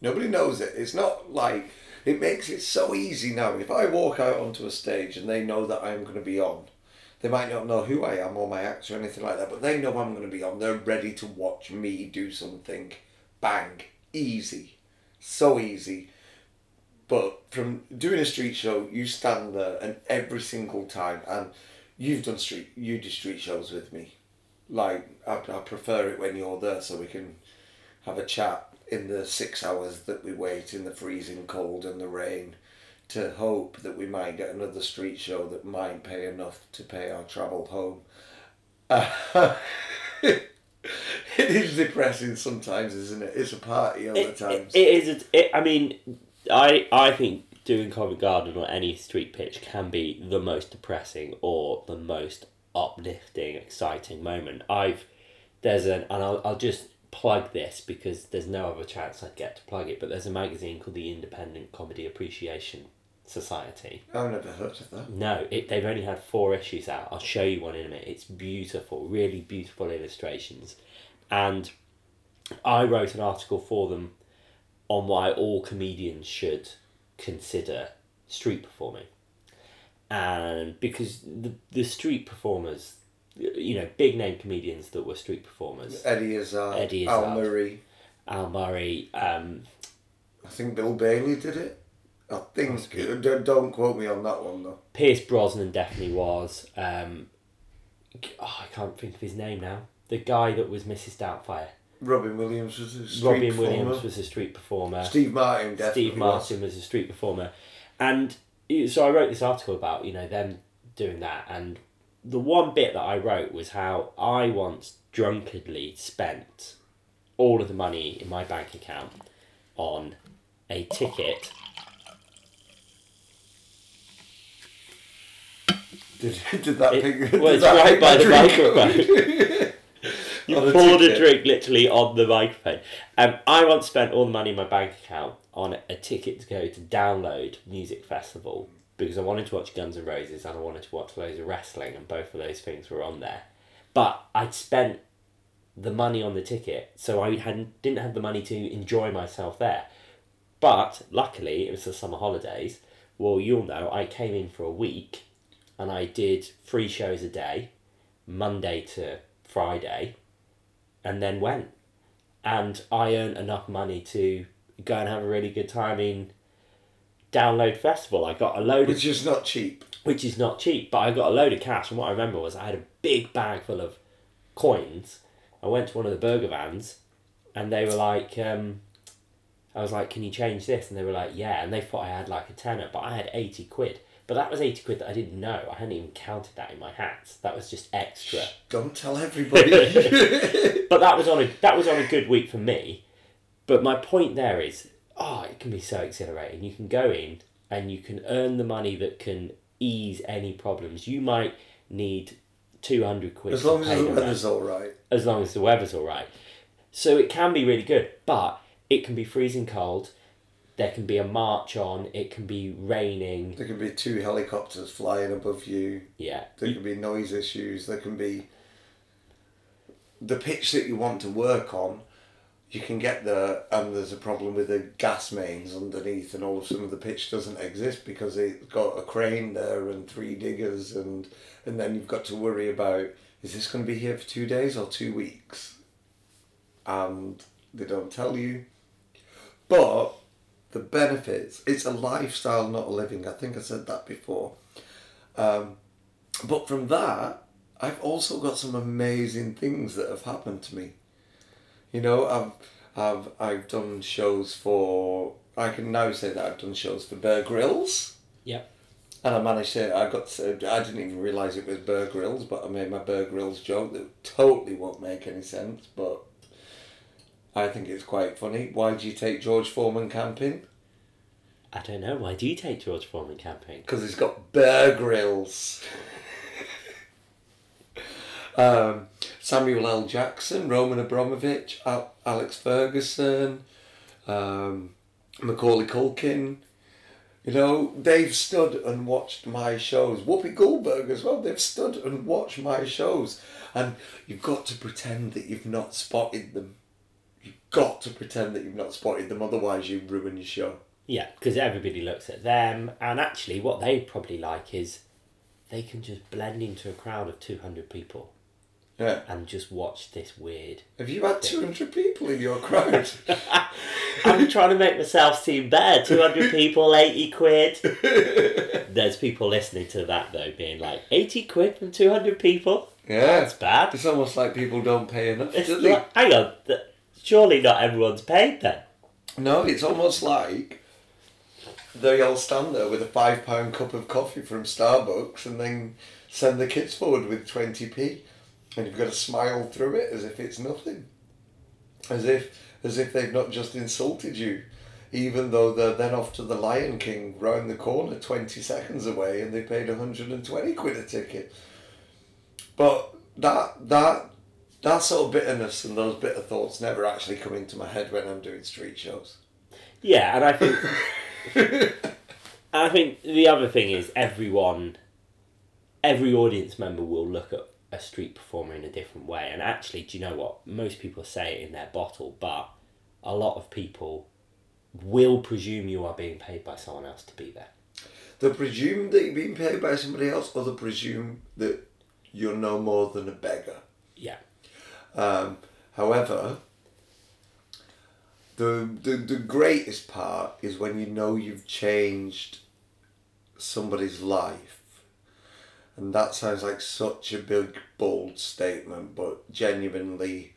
Speaker 3: Nobody knows it. It's not like it makes it so easy now. If I walk out onto a stage and they know that I'm going to be on, they might not know who I am or my acts or anything like that, but they know I'm going to be on. They're ready to watch me do something. Bang. Easy. So easy. But from doing a street show, you stand there and every single time, and you've done street, you do street shows with me. Like, I, I prefer it when you're there so we can have a chat in the six hours that we wait in the freezing cold and the rain to hope that we might get another street show that might pay enough to pay our travel home. Uh, *laughs* it is depressing sometimes, isn't it? It's a party all
Speaker 1: It,
Speaker 3: the
Speaker 1: it, it is. It, I mean, I I think doing Covent Garden or any street pitch can be the most depressing or the most uplifting, exciting moment. I've there's an and I'll I'll just plug this because there's no other chance I'd get to plug it. But there's a magazine called the Independent Comedy Appreciation Society.
Speaker 3: I've never heard of that.
Speaker 1: No, it, they've only had four issues out. I'll show you one in a minute. It's beautiful, really beautiful illustrations. And I wrote an article for them on why all comedians should consider street performing. And because the, the street performers, you know, big name comedians that were street performers,
Speaker 3: Eddie Izzard,
Speaker 1: Eddie
Speaker 3: Al Murray.
Speaker 1: Al Murray, um,
Speaker 3: I think Bill Bailey did it. I think. Don't, don't quote me on that one though.
Speaker 1: Pierce Brosnan definitely was. Um, oh, I can't think of his name now. The guy that was Mrs. Doubtfire.
Speaker 3: Robin Williams was a street
Speaker 1: Robin
Speaker 3: performer.
Speaker 1: Williams was a street performer.
Speaker 3: Steve Martin definitely
Speaker 1: Steve Martin was a street performer, and so I wrote this article about you know them doing that, and the one bit that I wrote was how I once drunkenly spent all of the money in my bank account on a ticket
Speaker 3: Did, *laughs* did that
Speaker 1: It- well, it's *laughs* right by the microphone. *laughs* You
Speaker 3: On a
Speaker 1: poured a
Speaker 3: ticket.
Speaker 1: drink literally on the microphone. Um, I once spent all the money in my bank account on a ticket to go to Download Music Festival because I wanted to watch Guns N' Roses and I wanted to watch loads of wrestling, and both of those things were on there. But I'd spent the money on the ticket, so I had didn't have the money to enjoy myself there. But luckily, it was the summer holidays. Well, you'll know I came in for a week, and I did three shows a day, Monday to Friday, and then went. And I earned enough money to go and have a really good time in Download Festival. I got a load of
Speaker 3: Which is not cheap.
Speaker 1: which is not cheap, but I got a load of cash. And what I remember was I had a big bag full of coins. I went to one of the burger vans, and they were like, um, I was like, "Can you change this?" And they were like, "Yeah." And they thought I had like a tenner, but I had eighty quid. But that was eighty quid that I didn't know. I hadn't even counted that in my hats. That was just extra.
Speaker 3: Don't tell everybody. *laughs*
Speaker 1: But that was on a that was on a good week for me. But my point there is, oh, it can be so exhilarating. You can go in and you can earn the money that can ease any problems. You might need two hundred quid
Speaker 3: as long as the
Speaker 1: the
Speaker 3: weather's all right.
Speaker 1: as long as the weather's all right. So it can be really good, but it can be freezing cold. There can be a march on. It can be raining.
Speaker 3: There can be two helicopters flying above you.
Speaker 1: Yeah,
Speaker 3: There can be noise issues. There can be the pitch that you want to work on. You can get there, and there's a problem with the gas mains underneath, and all of a sudden the pitch doesn't exist because it's got a crane there and three diggers, and and then you've got to worry about is this going to be here for two days or two weeks, and they don't tell you. But the benefits, it's a lifestyle, not a living. I think I said that before. Um, but from that, I've also got some amazing things that have happened to me. You know, I've I've I've done shows for. I can now say that I've done shows for Bear Grylls,
Speaker 1: Yep.
Speaker 3: and I managed to. I got. To, I didn't even realize it was Bear Grylls, but I made my Bear Grylls joke that totally won't make any sense, but I think it's quite funny. Why do you take George Foreman camping?
Speaker 1: I don't know. Why do you take George Foreman camping?
Speaker 3: because he's got Bear Grylls. um, Samuel L. Jackson, Roman Abramovich, Al- Alex Ferguson, um, Macaulay Culkin. You know, they've stood and watched my shows. Whoopi Goldberg as well. They've stood and watched my shows, and you've got to pretend that you've not spotted them. Got to pretend that you've not spotted them, otherwise you ruin your show.
Speaker 1: Yeah, because everybody looks at them, and actually, what they probably like is they can just blend into a crowd of 200 people
Speaker 3: Yeah.
Speaker 1: and just watch this weird.
Speaker 3: Have you had two hundred people in your crowd? *laughs*
Speaker 1: I'm trying to make myself seem better. 200 *laughs* people, 80 quid. There's people listening to that, though, being like, 80 quid from 200 people?
Speaker 3: Yeah.
Speaker 1: That's bad.
Speaker 3: It's almost like people don't pay enough,
Speaker 1: It's
Speaker 3: do
Speaker 1: like, hang on, surely not everyone's paid then.
Speaker 3: No, it's almost like they all stand there with a five pound cup of coffee from Starbucks and then send the kids forward with 20p. And you've got to smile through it as if it's nothing. As if as if they've not just insulted you. Even though they're then off to the Lion King round the corner 20 seconds away and they paid 120 quid a ticket. But that that that sort of bitterness and those bitter thoughts never actually come into my head when I'm doing street shows.
Speaker 1: Yeah, and I think I think the other thing is everyone, every audience member will look at a street performer in a different way. And actually, do you know what? Most people say it in their bottle, but a lot of people will presume you are being paid by someone else to be there.
Speaker 3: They presume that you're being paid by somebody else, or they presume that you're no more than a beggar.
Speaker 1: Yeah.
Speaker 3: Um, however, the, the the greatest part is when you know you've changed somebody's life, and that sounds like such a big bold statement, but genuinely,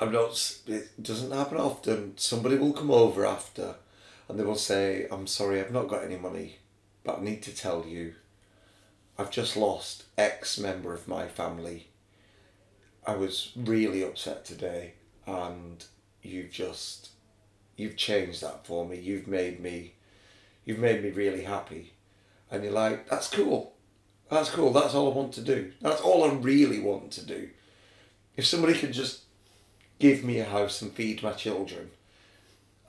Speaker 3: I'm not. It doesn't happen often. Somebody will come over after, and they will say, "I'm sorry, I've not got any money, but I need to tell you, I've just lost X member of my family." I was really upset today, and you've just you've changed that for me. You've made me you've made me really happy, and you're like, that's cool. That's cool. That's all I want to do. That's all I really want to do. If somebody could just give me a house and feed my children,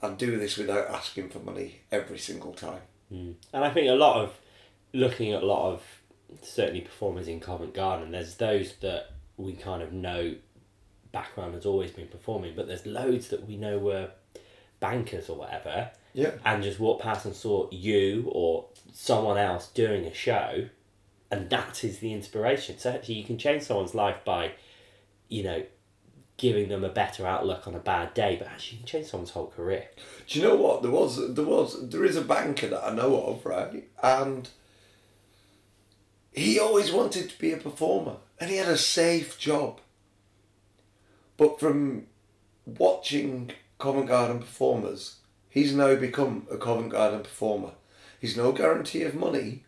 Speaker 3: I'd do this without asking for money every single time. Hmm.
Speaker 1: And I think a lot of looking at a lot of certainly performers in Covent Garden, there's those that we kind of know background has always been performing, but there's loads that we know were bankers or whatever,
Speaker 3: Yeah.
Speaker 1: and just walked past and saw you or someone else doing a show, and that is the inspiration. So actually, you can change someone's life by, you know, giving them a better outlook on a bad day, but actually, you can change someone's whole career.
Speaker 3: Do you know what? There was there was there is a banker that I know of, right? And he always wanted to be a performer and he had a safe job. But from watching Covent Garden performers, he's now become a Covent Garden performer. He's no guarantee of money,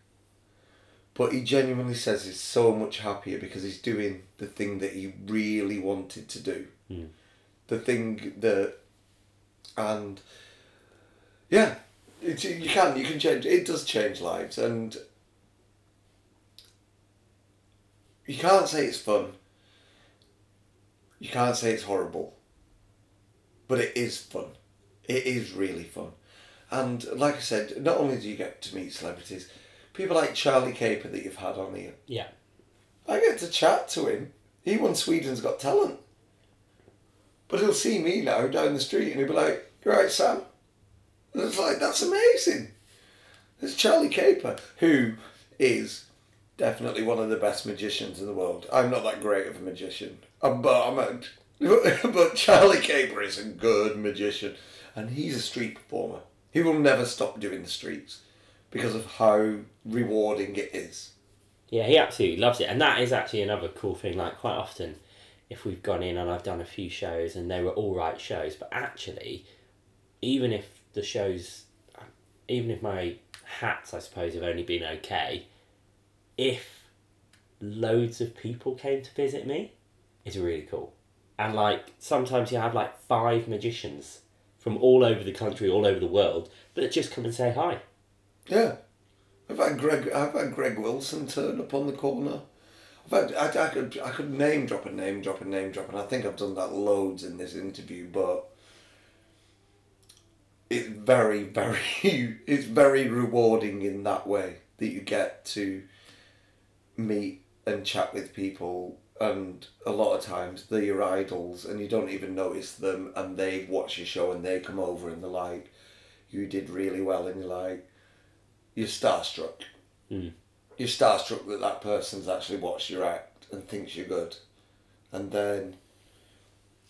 Speaker 3: but he genuinely says he's so much happier because he's doing the thing that he really wanted to do. Hmm. The thing that and yeah, it, you can you can change. It does change lives, and you can't say it's fun. You can't say it's horrible. But it is fun. It is really fun, and like I said, not only do you get to meet celebrities, people like Charlie Caper that you've had on here.
Speaker 1: Yeah.
Speaker 3: I get to chat to him. He won Sweden's Got Talent. But he'll see me now down the street and he'll be like, You're right, Sam? And it's like, that's amazing. There's Charlie Caper, who is definitely one of the best magicians in the world. I'm not that great of a magician. Um, but I'm *laughs* but Charlie Caper is a good magician. And he's a street performer. He will never stop doing the streets because of how rewarding it is.
Speaker 1: Yeah, he absolutely loves it, and that is actually another cool thing. Like quite often, if we've gone in and I've done a few shows and they were all right shows, but actually, even if the shows, even if my hats, I suppose, have only been okay, if loads of people came to visit me, it's really cool. And like sometimes you have like five magicians from all over the country, all over the world, that just come and say hi.
Speaker 3: Yeah. I've had Greg. I've had Greg Wilson turn up on the corner. I've had. I, I could. I could name drop a name drop a name drop, and I think I've done that loads in this interview. But it's very, very. *laughs* It's very rewarding in that way that you get to meet and chat with people, and a lot of times they're your idols, and you don't even notice them, and they watch your show and they come over and they're like, "You did really well," and you're like you're starstruck.
Speaker 1: Mm.
Speaker 3: You're starstruck that that person's actually watched your act and thinks you're good, and then,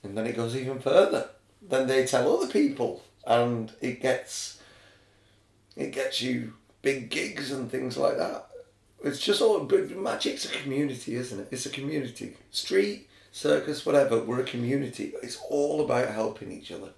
Speaker 3: and then it goes even further. Then they tell other people, and it gets, it gets you big gigs and things like that. It's just all, but magic's a community, isn't it? It's a community. Street, circus, whatever. We're a community. It's all about helping each other.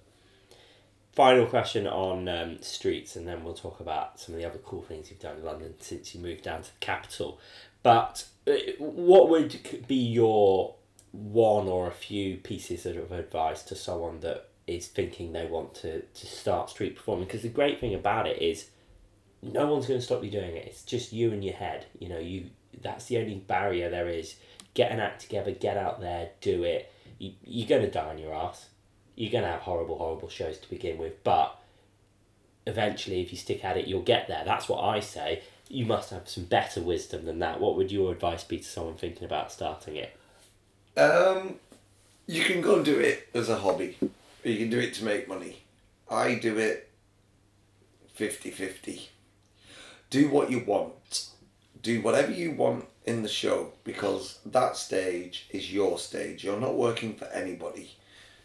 Speaker 1: Final question on um, streets, and then we'll talk about some of the other cool things you've done in London since you moved down to the capital. But uh, what would be your one or a few pieces of advice to someone that is thinking they want to, to start street performing? Because the great thing about it is no one's going to stop you doing it. It's just you and your head. You know, you that's the only barrier there is. Get an act together, get out there, do it. You, you're going to die on your ass you're going to have horrible, horrible shows to begin with, but eventually, if you stick at it, you'll get there. That's what I say. You must have some better wisdom than that. What would your advice be to someone thinking about starting it?
Speaker 3: Um, you can go and do it as a hobby. You can do it to make money. I do it 50-50. Do what you want. Do whatever you want in the show because that stage is your stage. You're not working for anybody.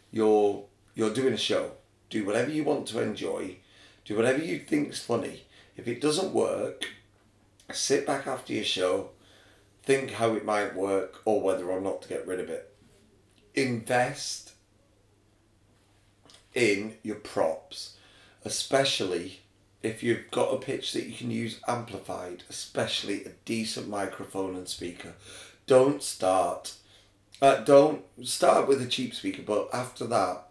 Speaker 3: You're you're doing a show. Do whatever you want to enjoy. Do whatever you think's funny. If it doesn't work, sit back after your show, think how it might work or whether or not to get rid of it. Invest in your props, especially if you've got a pitch that you can use amplified, especially a decent microphone and speaker. Don't start. Uh, don't start with a cheap speaker, but after that,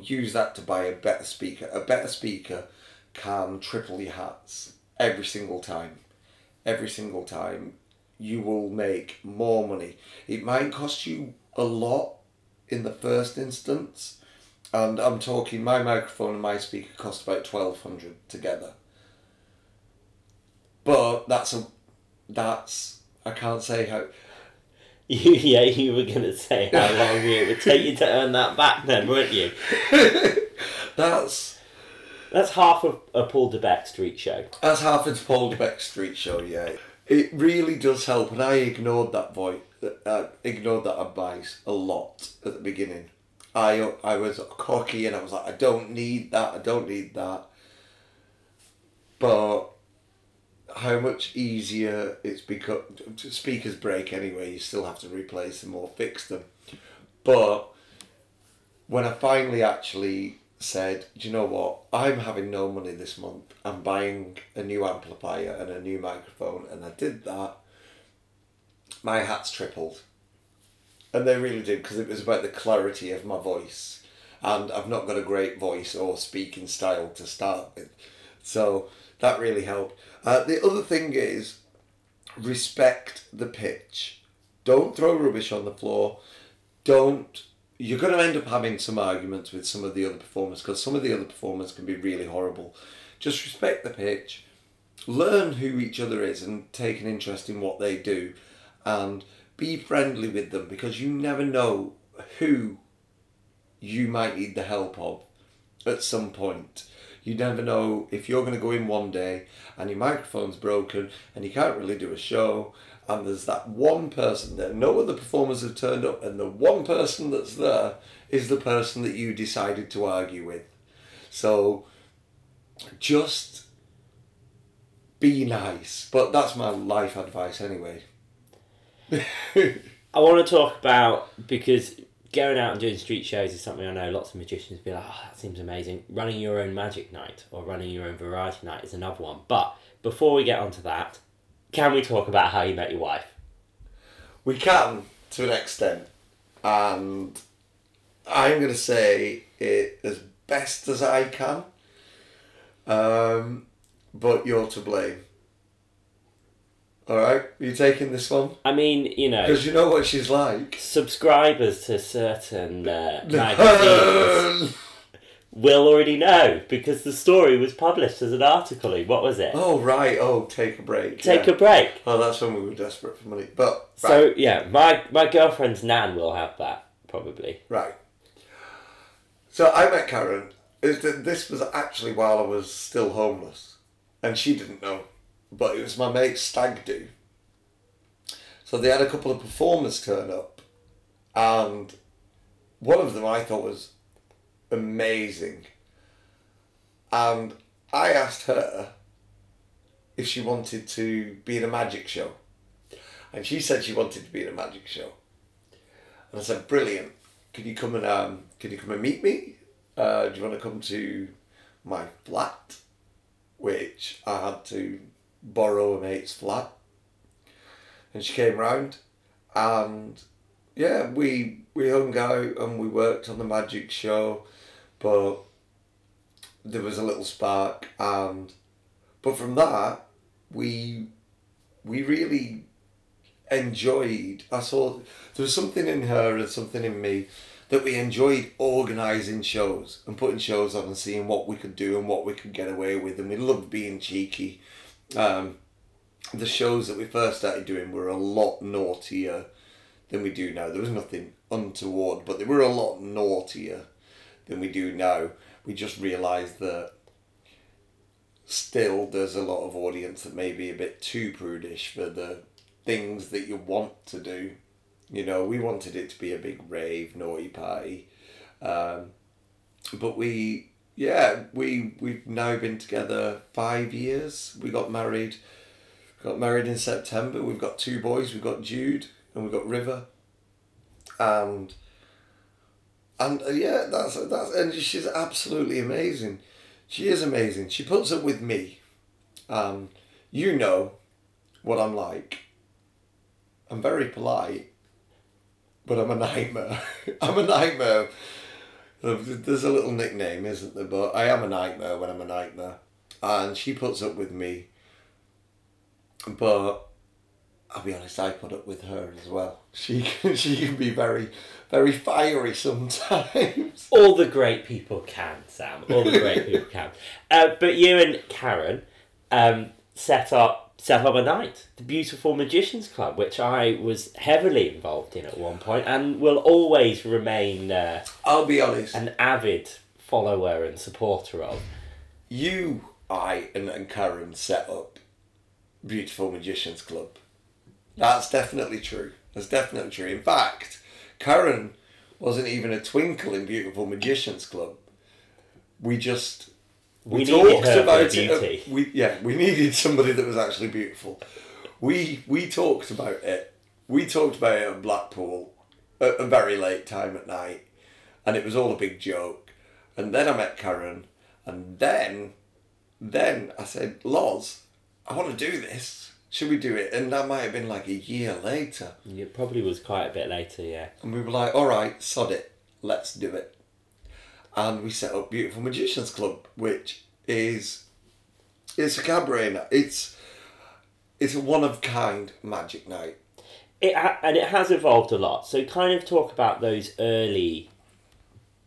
Speaker 3: use that to buy a better speaker. A better speaker can triple your hats every single time every single time you will make more money. It might cost you a lot in the first instance, and I'm talking my microphone and my speaker cost about twelve hundred together. But that's a that's I can't say how
Speaker 1: You, *laughs* yeah, you were going to say how long it would take you to earn that back then, weren't you? *laughs*
Speaker 3: that's
Speaker 1: That's half of a Paul DeBeck street show.
Speaker 3: As Harford's Paul DeBeck Street Show, yeah. It really does help, and I ignored that voice, uh, ignored that advice a lot at the beginning. I I was cocky and I was like, I don't need that, I don't need that. But how much easier it's become. Speakers break anyway, you still have to replace them or fix them. But when I finally actually said, Do you know what? I'm having no money this month. I'm buying a new amplifier and a new microphone, and I did that. My hats tripled. And they really did because it was about the clarity of my voice. And I've not got a great voice or speaking style to start with. So that really helped. Uh, the other thing is respect the pitch. Don't throw rubbish on the floor. Don't. You're going to end up having some arguments with some of the other performers because some of the other performers can be really horrible. Just respect the pitch. Learn who each other is and take an interest in what they do and be friendly with them because you never know who you might need the help of at some point. You never know if you're going to go in one day and your microphone's broken and you can't really do a show and there's that one person there, no other performers have turned up, and the one person that's there is the person that you decided to argue with. So just be nice. But that's my life advice anyway. *laughs*
Speaker 1: I want to talk about because going out and doing street shows is something I know lots of magicians be like, oh, that seems amazing. Running your own magic night or running your own variety night is another one. But before we get onto that, can we talk about how you met your wife?
Speaker 3: We can to an extent, and I'm going to say it as best as I can. Um, but you're to blame. All right, you taking this one
Speaker 1: I mean, you know,
Speaker 3: because you know what she's like.
Speaker 1: subscribers to certain uh, magazines will already know because the story was published as an article. in- What was it?
Speaker 3: oh right, oh take a break.
Speaker 1: Take
Speaker 3: yeah.
Speaker 1: a break.
Speaker 3: Oh, that's when we were desperate for money. But right,
Speaker 1: So yeah, my my girlfriend's nan will have that probably.
Speaker 3: right. So I met Karen. Is that this was actually while I was still homeless, and she didn't know, but it was my mate's stag do. So they had a couple of performers turn up, and one of them I thought was amazing. And I asked her if she wanted to be in a magic show. And she said she wanted to be in a magic show. And I said, Brilliant. Can you come and um can you come and meet me? Uh, do you want to come to my flat? Which I had to borrow a mate's flat. And she came round and yeah, we we hung out and we worked on the magic show, but there was a little spark and but from that we we really enjoyed I saw there was something in her and something in me that we enjoyed organising shows and putting shows on and seeing what we could do and what we could get away with and we loved being cheeky. Um, the shows that we first started doing were a lot naughtier than we do now. There was nothing untoward, but they were a lot naughtier than we do now. We just realised that still there's a lot of audience that may be a bit too prudish for the things that you want to do. You know, we wanted it to be a big rave, naughty party. Um, but we, yeah, we, we've now been together five years. We got married, got married in September. We've got two boys. We've got Jude and we've got River. And, and uh, yeah, that's, that's, and she's absolutely amazing. She is amazing. She puts up with me. Um, you know what I'm like. I'm very polite, but I'm a nightmare. *laughs* I'm a nightmare. There's a little nickname, isn't there? But I am a nightmare when I'm a nightmare. And she puts up with me. But I'll be honest, I put up with her as well. She *laughs* can, she can be very, very fiery sometimes.
Speaker 1: All the great people can, Sam. All the great *laughs* people can. Uh, but you and Karen um, set up set up a night, the Beautiful Magicians Club, which I was heavily involved in at one point, and will always remain uh,
Speaker 3: I'll be honest.
Speaker 1: an avid follower and supporter of.
Speaker 3: you, I, and, and Karen set up Beautiful Magicians Club. That's definitely true. That's definitely true. In fact, Karen wasn't even a twinkle in Beautiful Magicians Club. We just
Speaker 1: We needed her for
Speaker 3: it. uh, we yeah, we needed somebody that was actually beautiful. We we talked about it. We talked about it at Blackpool at a very late time at night, and it was all a big joke. And then I met Karen, and then then I said, "Loz, I want to do this. Should we do it?" And that might have been like a year later.
Speaker 1: It probably was quite a bit later, yeah.
Speaker 3: And we were like, all right, sod it, let's do it. And we set up Beautiful Magicians Club, which is it's a cabaret night. It's it's a one of kind magic night.
Speaker 1: It ha- and it has evolved a lot. So kind of talk about those early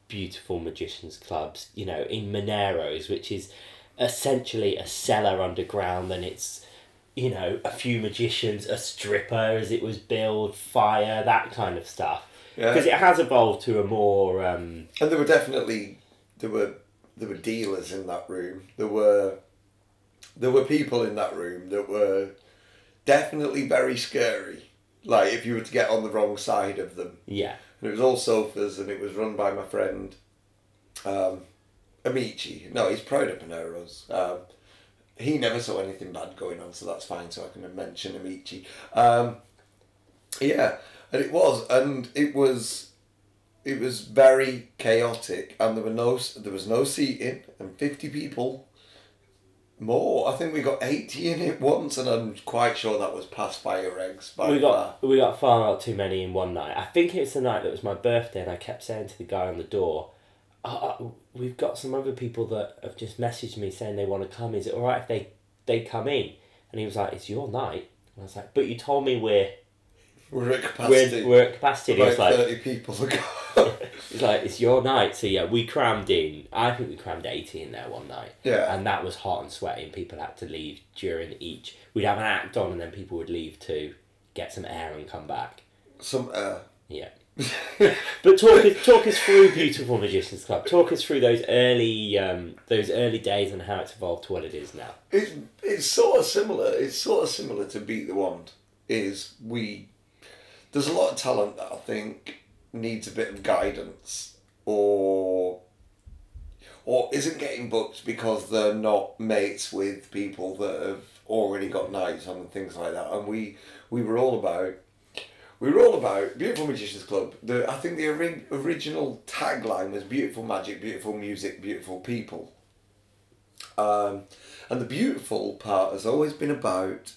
Speaker 1: beautiful magicians clubs, you know, in Moneros, which is essentially a cellar underground and it's you know, a few magicians, a stripper as it was billed, fire, that kind of stuff.
Speaker 3: Yeah.
Speaker 1: Because it has evolved to a more um,
Speaker 3: And there were definitely there were there were dealers in that room. There were there were people in that room that were definitely very scary. Like if you were to get on the wrong side of them.
Speaker 1: yeah.
Speaker 3: And it was all sofas, and it was run by my friend um, Amici. No, he's proud of Paneros. Um, he never saw anything bad going on, so that's fine. So I can mention Amici. Um, yeah, and it was, and it was, it was very chaotic, and there were no, there was no seating, and fifty people. More, I think we got eighty in it once, and I'm quite sure that was past fire eggs. By
Speaker 1: we
Speaker 3: far.
Speaker 1: got we got far too many in one night. I think it's the night that was my birthday, and I kept saying to the guy on the door, uh, "We've got some other people that have just messaged me saying they want to come. Is it all right if they they come in?" And he was like, "It's your night." And I was like, "But you told me we're
Speaker 3: We're at capacity.
Speaker 1: we're, we're at capacity." He was like,
Speaker 3: thirty people to go.
Speaker 1: "He's like, it's your night." So yeah, we crammed in. I think we crammed eighty in there one night.
Speaker 3: Yeah.
Speaker 1: And that was hot and sweaty, and people had to leave during each. We'd have an act on, and then people would leave to get some air and come back.
Speaker 3: Some uh,
Speaker 1: Yeah. *laughs* but talk us, talk us through Beautiful Magicians Club. Talk us through those early um, those early days and how it's evolved to what it is now.
Speaker 3: it's it's sort of similar. It's sort of similar to Beat the Wand. Is we there's a lot of talent that I think needs a bit of guidance or or isn't getting booked because they're not mates with people that have already got nights on and things like that. And we we were all about we were all about Beautiful Magicians Club. The I think the ori- original tagline was beautiful magic, beautiful music, beautiful people. Um, and the beautiful part has always been about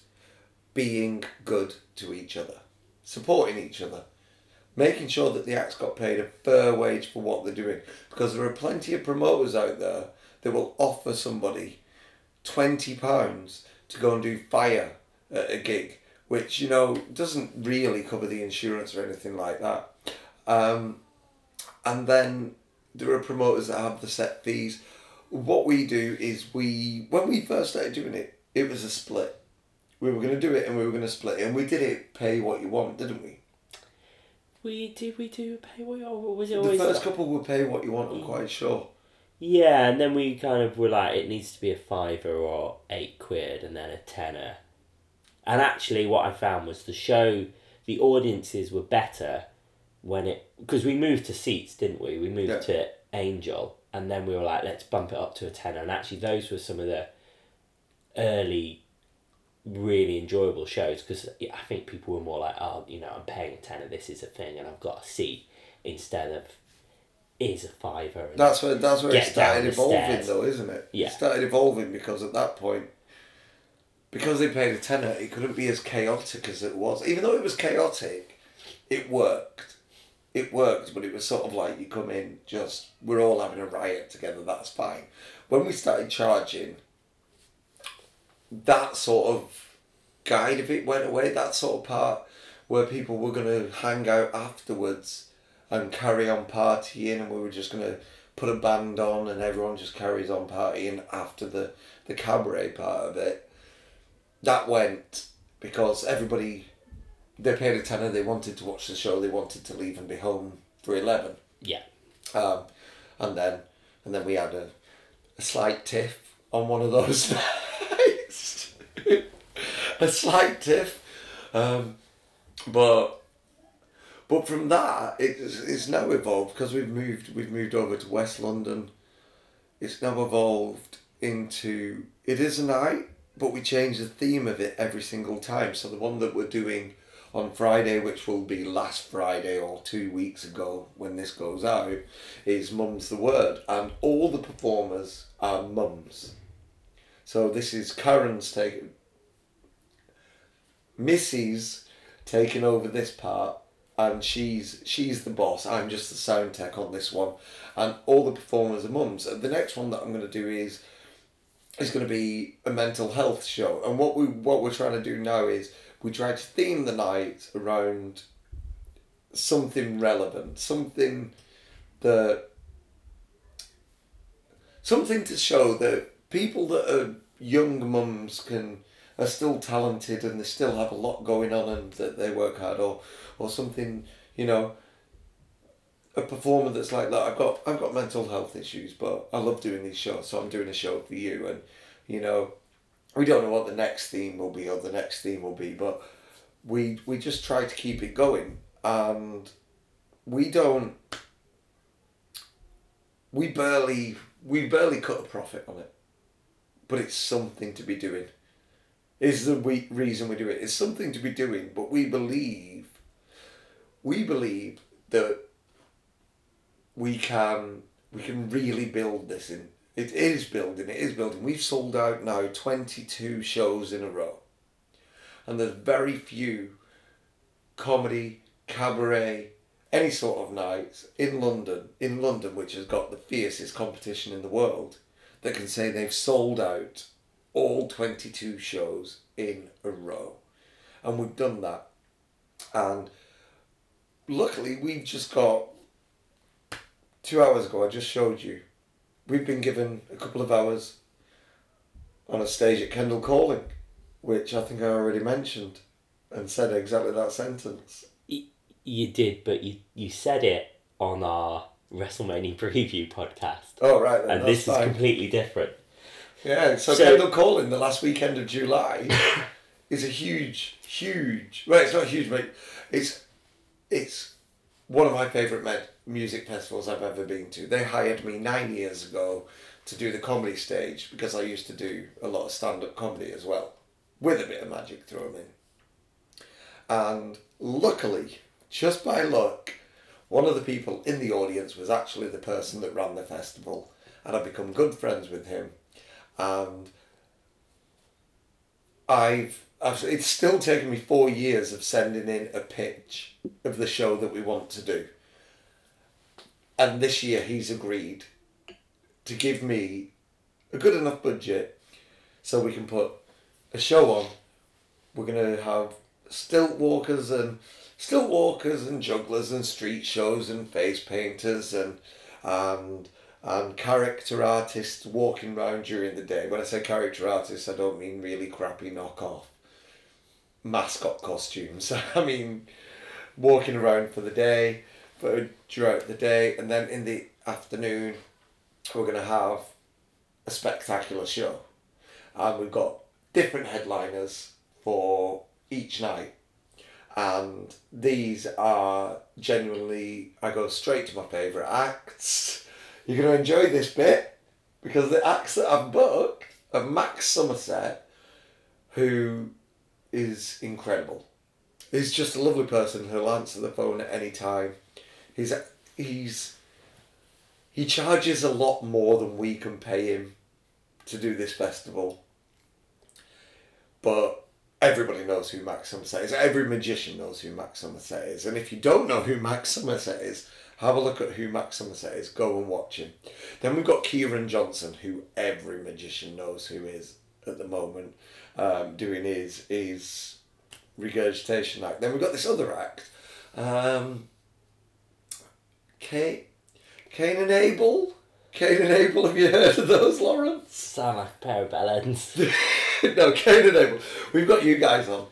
Speaker 3: being good to each other, supporting each other, making sure that the acts got paid a fair wage for what they're doing. Because there are plenty of promoters out there that will offer somebody twenty pounds to go and do fire at a gig, which you know doesn't really cover the insurance or anything like that. Um, and then there are promoters that have the set fees. What we do is we, when we first started doing it, it was a split. We were going to do it and we were going to split it, and we did it pay what you want, didn't we?
Speaker 1: We did we do pay what or was it
Speaker 3: The
Speaker 1: always
Speaker 3: first couple were pay what you want, I'm quite sure.
Speaker 1: Yeah, and then we kind of were like, it needs to be a fiver or eight quid, and then a tenner. And actually, what I found was the show, the audiences were better when it because we moved to seats, didn't we? We moved
Speaker 3: Yeah.
Speaker 1: to Angel, and then we were like, let's bump it up to a tenner. And actually, those were some of the early, really enjoyable shows because I think people were more like, oh, you know, I'm paying a tenner, this is a thing, and I've got a seat instead of is a fiver. And
Speaker 3: That's where that's where it started evolving, though, isn't it?
Speaker 1: Yeah.
Speaker 3: It started evolving because at that point, because they paid a tenner, it couldn't be as chaotic as it was. Even though it was chaotic, it worked. It worked, but it was sort of like you come in, just we're all having a riot together. That's fine. When we started charging, that sort of guide of it went away. That sort of part where people were going to hang out afterwards and carry on partying, and we were just going to put a band on, and everyone just carries on partying after the the cabaret part of it. That went because everybody they paid a tenner. They wanted to watch the show. They wanted to leave and be home for eleven.
Speaker 1: Yeah.
Speaker 3: Um, and then and then we had a, a slight tiff on one of those *laughs* nights. *laughs* a slight tiff. Um, but but from that it's, it's now evolved because we've moved we've moved over to West London. It's now evolved into it is a night, but we change the theme of it every single time. So the one that we're doing on Friday, which will be last Friday or two weeks ago when this goes out, is Mum's the Word. And all the performers are mums. So this is Karen's taken, Missy's taking over this part, and she's she's the boss. I'm just the sound tech on this one, and all the performers are mums. The next one that I'm going to do is is going to be a mental health show. And what we what we're trying to do now is we try to theme the night around something relevant, something that something to show that people that are young mums can are still talented and they still have a lot going on and that they work hard or or something you know a performer that's like that. I've got I've got mental health issues but I love doing these shows so I'm doing a show for you and you know we don't know what the next theme will be or the next theme will be but we we just try to keep it going. And we don't we barely we barely cut a profit on it but it's something to be doing is the we, reason we do it. It's something to be doing but we believe we believe that we can we can really build this in it is building it is building. We've sold out now 22 shows in a row. And there's very few comedy cabaret any sort of nights in london in london which has got the fiercest competition in the world that can say they've sold out all 22 shows in a row. And we've done that. And luckily we've just got two hours ago I just showed you. We've been given a couple of hours on a stage at Kendal Calling which I think I already mentioned and said exactly that sentence.
Speaker 1: You did, but you you said it on our WrestleMania preview podcast,
Speaker 3: oh right then
Speaker 1: and this
Speaker 3: fine.
Speaker 1: is completely different.
Speaker 3: Yeah so,
Speaker 1: So-
Speaker 3: Kendal Calling the last weekend of July *laughs* is a huge huge well it's not huge but it's it's one of my favourite med- music festivals I've ever been to. They hired me nine years ago to do the comedy stage because I used to do a lot of stand up comedy as well, with a bit of magic thrown in. And luckily, just by luck, one of the people in the audience was actually the person that ran the festival, and I've become good friends with him. And I've, I've it's still taken me four years of sending in a pitch of the show that we want to do. And this year he's agreed to give me a good enough budget so we can put a show on. We're gonna have stilt walkers and stilt walkers and jugglers and street shows and face painters and and and character artists walking around during the day. When I say character artists, I don't mean really crappy knockoff mascot costumes. *laughs* I mean walking around for the day, for throughout the day, and then in the afternoon, we're gonna have a spectacular show, and we've got different headliners for each night. And these are genuinely, I go straight to my favourite acts. You're going to enjoy this bit because the acts that I've booked are Max Somerset, who is incredible. He's just a lovely person who'll answer the phone at any time. He's he's he charges a lot more than we can pay him to do this festival. But everybody knows who Max Somerset is. Every magician knows who Max Somerset is. And if you don't know who Max Somerset is, have a look at who Max Somerset is. Go and watch him. Then we've got Kieran Johnson, who every magician knows who is at the moment, um, doing his his regurgitation act. Then we've got this other act, um, Kane, Kane and Abel. Kane and Abel, have you heard of those, Lawrence?
Speaker 1: Sound like a pair of bellends. *laughs* *laughs*
Speaker 3: no, Kane and Abel. We've got you guys on.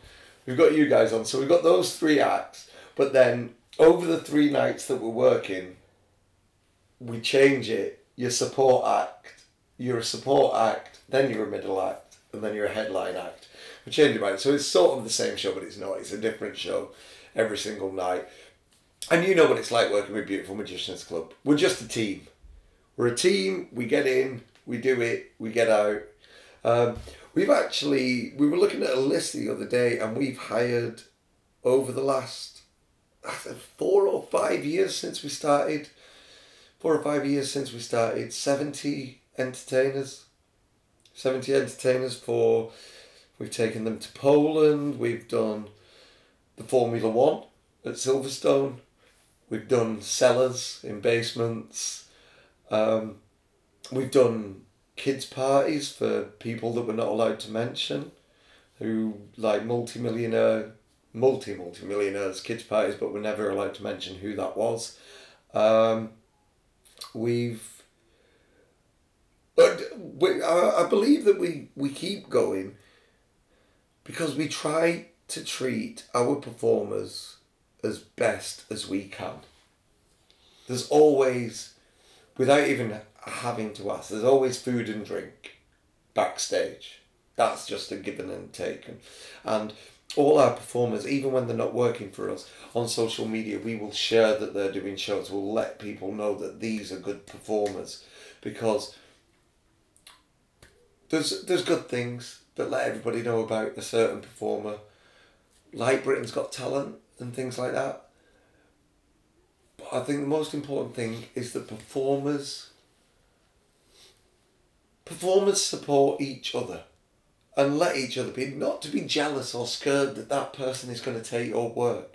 Speaker 3: We've got you guys on. So we've got those three acts, but then over the three nights that we're working, we change it. Your support act, you're a support act, then you're a middle act, and then you're a headline act. We change it right. So it's sort of the same show, but it's not. It's a different show every single night. And you know what it's like working with Beautiful Magicians Club. We're just a team. We're a team. We get in, we do it, we get out. Um, we've actually we were looking at a list the other day, and we've hired over the last think, four or five years since we started. Four or five years since we started, seventy entertainers. Seventy entertainers for. We've taken them to Poland. We've done the Formula One at Silverstone. We've done cellars in basements. Um, we've done kids parties for people that we're not allowed to mention, who like multi-millionaire, multi multi millionaires kids parties, but we're never allowed to mention who that was. Um, we've, but we, I, I believe that we we keep going because we try to treat our performers as best as we can. There's always, without even having to ask, there's always food and drink backstage. That's just a given and taken. And all our performers, even when they're not working for us, on social media, we will share that they're doing shows. We'll let people know that these are good performers because there's there's good things that let everybody know about a certain performer, like Britain's Got Talent and things like that. But I think the most important thing is that performers performers support each other and let each other be not to be jealous or scared that that person is going to take your work.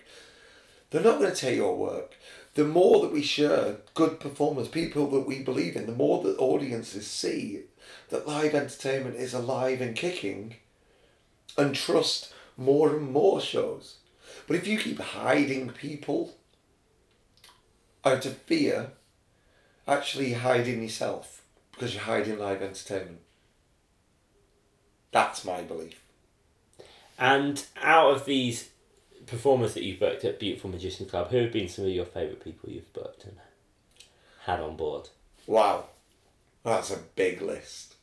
Speaker 3: They're not going to take your work. The more that we share good performers, people that we believe in, the more that audiences see that live entertainment is alive and kicking and trust more and more shows. But if you keep hiding people out of fear, actually hiding yourself because you're hiding live entertainment. That's my belief.
Speaker 1: And out of these performers that you've booked at Beautiful Magician Club, who have been some of your favourite people you've booked and had on board?
Speaker 3: Wow, that's a big list.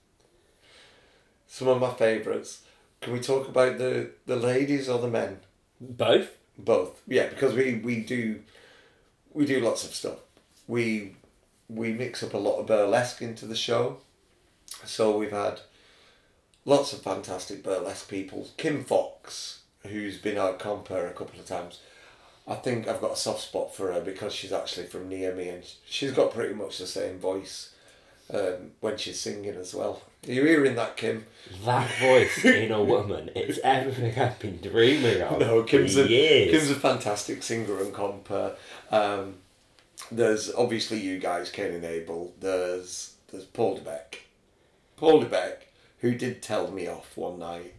Speaker 3: Some of my favourites. Can we talk about the, the ladies or the men?
Speaker 1: Both.
Speaker 3: Both. Yeah, because we, we do we do lots of stuff. We we mix up a lot of burlesque into the show. So we've had lots of fantastic burlesque people. Kim Fox, who's been our compere a couple of times. I think I've got a soft spot for her because she's actually from near me and she's got pretty much the same voice um, when she's singing as well. Are you hearing that, Kim?
Speaker 1: That voice in a woman, it's everything I've been dreaming of *laughs*
Speaker 3: No, Kim's
Speaker 1: for
Speaker 3: a,
Speaker 1: years.
Speaker 3: Kim's a fantastic singer and compere. Um, there's obviously you guys, Kane and Abel. There's there's Paul DeBeck. Paul DeBeck, who did tell me off one night.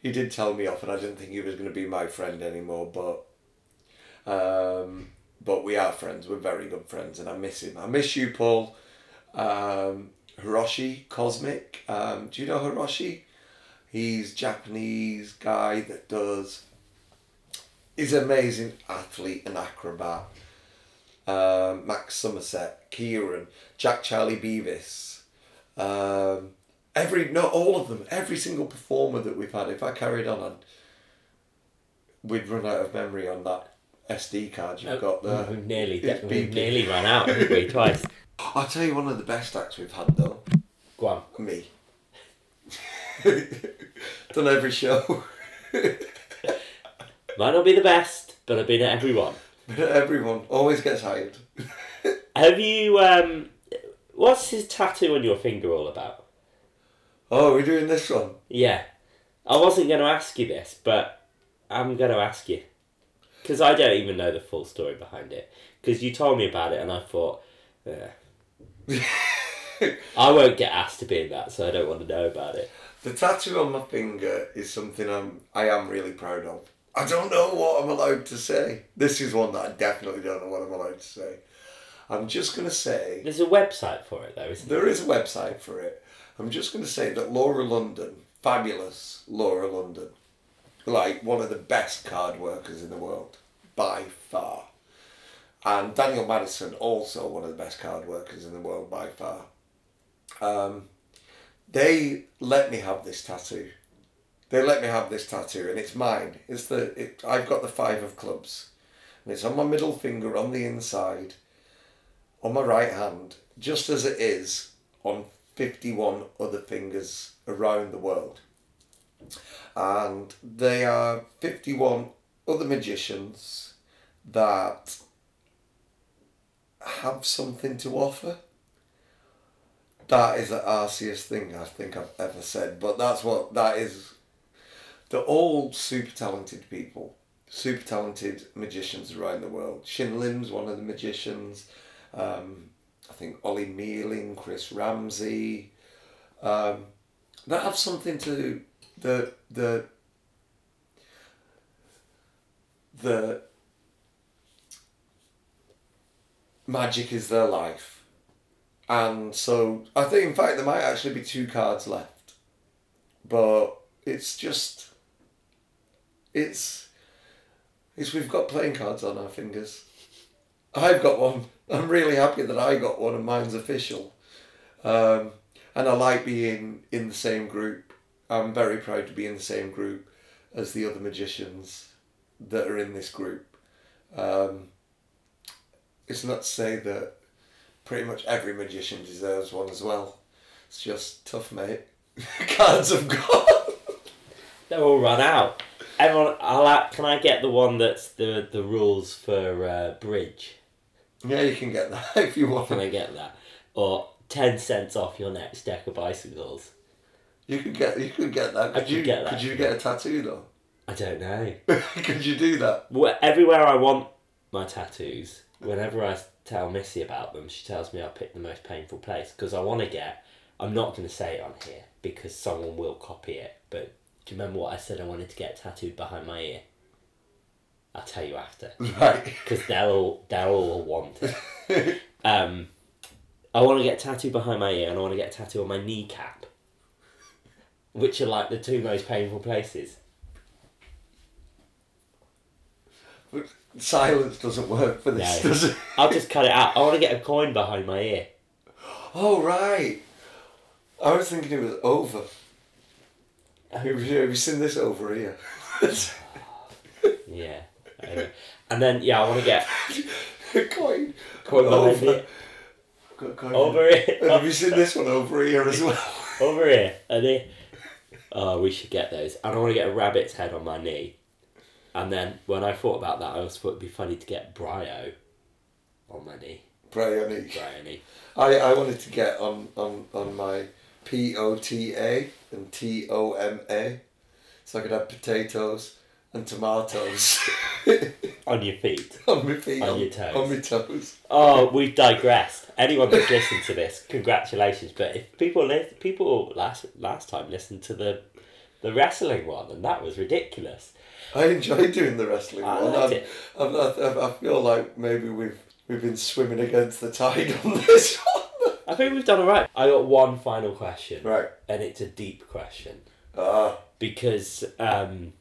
Speaker 3: He did tell me off, and I didn't think he was going to be my friend anymore. But um, but we are friends. We're very good friends, and I miss him. I miss you, Paul. Um, Hiroshi Cosmic. Um, do you know Hiroshi? He's Japanese guy that does. He's an amazing athlete and acrobat. Um, Max Somerset, Kieran, Jack Charlie Beavis. Um, every not all of them, every single performer that we've had. If I carried on, I'd, we'd run out of memory on that SD card you've got there.
Speaker 1: We've nearly, we've nearly run out, haven't we? *laughs* Twice.
Speaker 3: I'll tell you one of the best acts we've had though.
Speaker 1: Go on.
Speaker 3: Me. *laughs* Done every show. *laughs*
Speaker 1: Might not be the best, but I've been at every one. *laughs*
Speaker 3: Everyone always gets hired. *laughs*
Speaker 1: Have you, um, what's his tattoo on your finger all about?
Speaker 3: Oh, we're doing this one.
Speaker 1: Yeah. I wasn't going to ask you this, but I'm going to ask you. Because I don't even know the full story behind it. Because you told me about it and I thought, yeah. *laughs* I won't get asked to be in that, so I don't want to know about it.
Speaker 3: The tattoo on my finger is something I'm I am really proud of. I don't know what I'm allowed to say. This is one that I definitely don't know what I'm allowed to say. I'm just gonna say
Speaker 1: There's a website for it though, isn't there?
Speaker 3: there is a website for it. I'm just gonna say that Laura London, fabulous Laura London, like one of the best card workers in the world by far. And Daniel Madison, also one of the best card workers in the world by far. Um, they let me have this tattoo. They let me have this tattoo, and it's mine. It's the it, I've got the five of clubs, and it's on my middle finger on the inside, on my right hand, just as it is on fifty-one other fingers around the world. And they are fifty-one other magicians that have something to offer. That is the arsiest thing I think I've ever said, but that's what that is. They're all super talented people, super talented magicians around the world. Shin Lim's one of the magicians. Um, I think Ollie Mealing, Chris Ramsay. Um, that have something to the the the magic is their life. And so I think in fact there might actually be two cards left. But it's just it's it's we've got playing cards on our fingers. I've got one. I'm really happy that I got one and mine's official. Um, and I like being in the same group. I'm very proud to be in the same group as the other magicians that are in this group. Um, it's not to say that pretty much every magician deserves one as well. It's just tough, mate. *laughs* Cards have gone.
Speaker 1: They're all run out. Everyone, I'll, a- can I get the one that's the the rules for uh, bridge?
Speaker 3: yeah, you can get that *laughs* if you want.
Speaker 1: Can I get that? Or ten cents off your next deck of bicycles?
Speaker 3: You could get you could get that. Could
Speaker 1: could
Speaker 3: you
Speaker 1: get that.
Speaker 3: Could you get a tattoo though?
Speaker 1: I don't know. *laughs*
Speaker 3: could you do that?
Speaker 1: Wh- Everywhere I want my tattoos, whenever I tell Missy about them, she tells me I pick the most painful place because I want to get. I'm not going to say it on here because someone will copy it. But do you remember what I said I wanted to get tattooed behind my ear? I'll tell you after *laughs*
Speaker 3: Right.
Speaker 1: because they'll all they'll all want it. *laughs* Um, I want to get tattooed behind my ear and I want to get a tattoo on my kneecap, which are like the two most painful places.
Speaker 3: But silence doesn't work for this,
Speaker 1: No.
Speaker 3: does it?
Speaker 1: I'll just cut it out. I want to get a coin behind my ear.
Speaker 3: Oh right. I was thinking it was over. Have you, have you seen this over here? *laughs*
Speaker 1: Yeah. Anyway. And then yeah, I want to get *laughs*
Speaker 3: coin.
Speaker 1: coin
Speaker 3: over.
Speaker 1: it
Speaker 3: Got coin.
Speaker 1: over here,
Speaker 3: have you seen this one over here as well? *laughs*
Speaker 1: over here, and then oh, we should get those. And I want to get a rabbit's head on my knee. And then when I thought about that, I also thought it'd be funny to get Brio on my knee.
Speaker 3: Bryony.
Speaker 1: Bryony.
Speaker 3: I, I wanted to get on, on, on my P O T A and T O M A. So I could have potatoes and tomatoes *laughs*
Speaker 1: On your feet.
Speaker 3: on my feet.
Speaker 1: On your toes.
Speaker 3: On my toes.
Speaker 1: Oh, we've digressed. Anyone that's listened to this, congratulations. But if people li- people last last time listened to the the wrestling one, and that was ridiculous.
Speaker 3: I enjoyed doing the wrestling
Speaker 1: I
Speaker 3: one.
Speaker 1: liked it.
Speaker 3: I, I feel like maybe we've we've been swimming against the tide on this one.
Speaker 1: I think we've done all right. I got one final question,
Speaker 3: Right.
Speaker 1: and it's a deep question
Speaker 3: Ah,
Speaker 1: because um,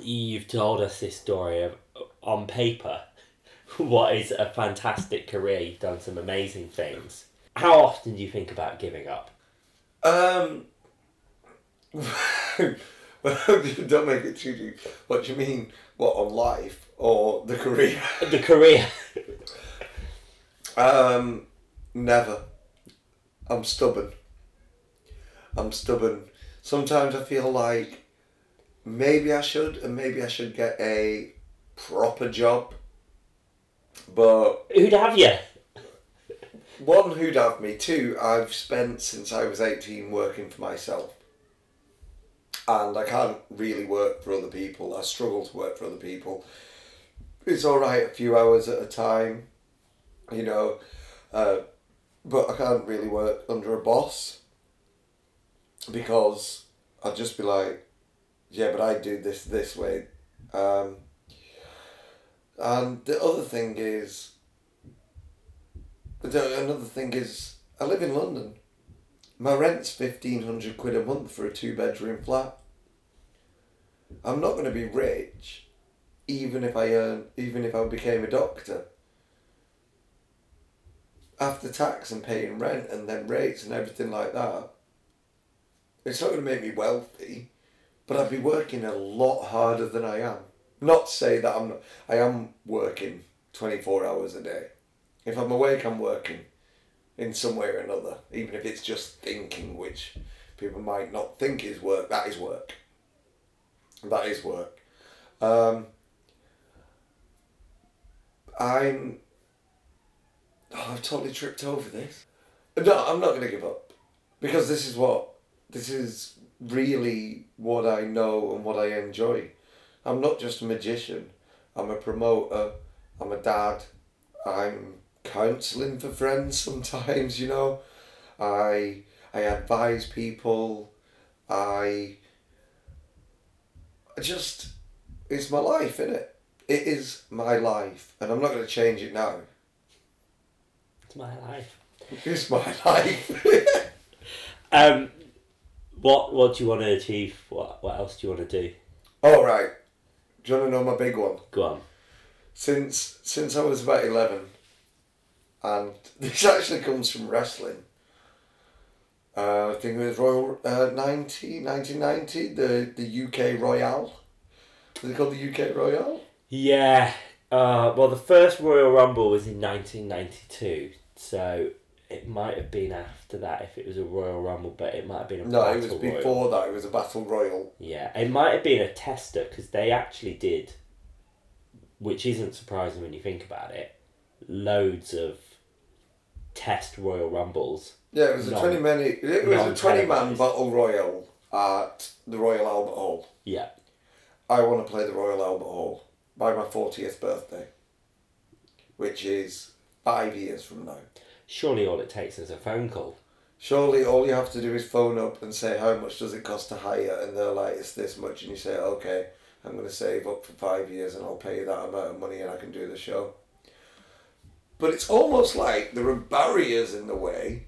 Speaker 1: you've told us this story of on paper *laughs* what is a fantastic career. You've done some amazing things. How often do you think about giving up?
Speaker 3: um. *laughs* don't make it too deep. What do you mean? What on life or the career?
Speaker 1: The career. *laughs*
Speaker 3: Um, never. I'm stubborn. I'm stubborn. Sometimes I feel like maybe I should, and maybe I should get a proper job. But
Speaker 1: Who'd have you?
Speaker 3: one, who'd have me? Two, I've spent since I was 18 working for myself. And I can't really work for other people. I struggle to work for other people. It's alright a few hours at a time, you know. Uh, but I can't really work under a boss because I'd just be like, yeah, but I do this this way. Um, and the other thing is, the, another thing is, I live in London. My rent's fifteen hundred quid a month for a two bedroom flat. I'm not going to be rich, even if I earn, even if I became a doctor. After tax and paying rent and then rates and everything like that, it's not going to make me wealthy, but I'd be working a lot harder than I am. Not to say that I'm not, I am working 24 hours a day. If I'm awake, I'm working in some way or another, even if it's just thinking, which people might not think is work, that is work. That is work. Um, I'm. Oh, I've totally tripped over this. No, I'm not going to give up because this is what this is really what I know and what I enjoy. I'm not just a magician. I'm a promoter. I'm a dad. I'm counselling for friends sometimes. You know, I I advise people. I. Just it's my life, isn't it? It is my life, and I'm not going to change it now.
Speaker 1: It's my life.
Speaker 3: It's my life. *laughs*
Speaker 1: Um, what what do you want to achieve? What what else do you want to do?
Speaker 3: All right. Do you want to know my big one?
Speaker 1: Go on.
Speaker 3: Since since I was about eleven, and *laughs* this actually comes from wrestling. Uh, I think it was Royal uh, 90, 1990, the the UK Royale. Is it called the UK Royale?
Speaker 1: Yeah. Uh, well, the first Royal Rumble was in 1992, so it might have been after that if it was a Royal Rumble, but it might have been a
Speaker 3: No, it was
Speaker 1: Royal.
Speaker 3: before that. It was a Battle Royal.
Speaker 1: Yeah, it might have been a tester because they actually did, which isn't surprising when you think about it, loads of test Royal Rumbles.
Speaker 3: Yeah, it was a twenty man. It was a twenty man. Battle Royal at the Royal Albert Hall.
Speaker 1: Yeah.
Speaker 3: I want to play the Royal Albert Hall by my fortieth birthday, which is five years from now.
Speaker 1: Surely all it takes is a phone call.
Speaker 3: Surely all you have to do is phone up and say how much does it cost to hire, and they're like it's this much, and you say okay, I'm going to save up for five years, and I'll pay you that amount of money, and I can do the show. But it's almost like there are barriers in the way,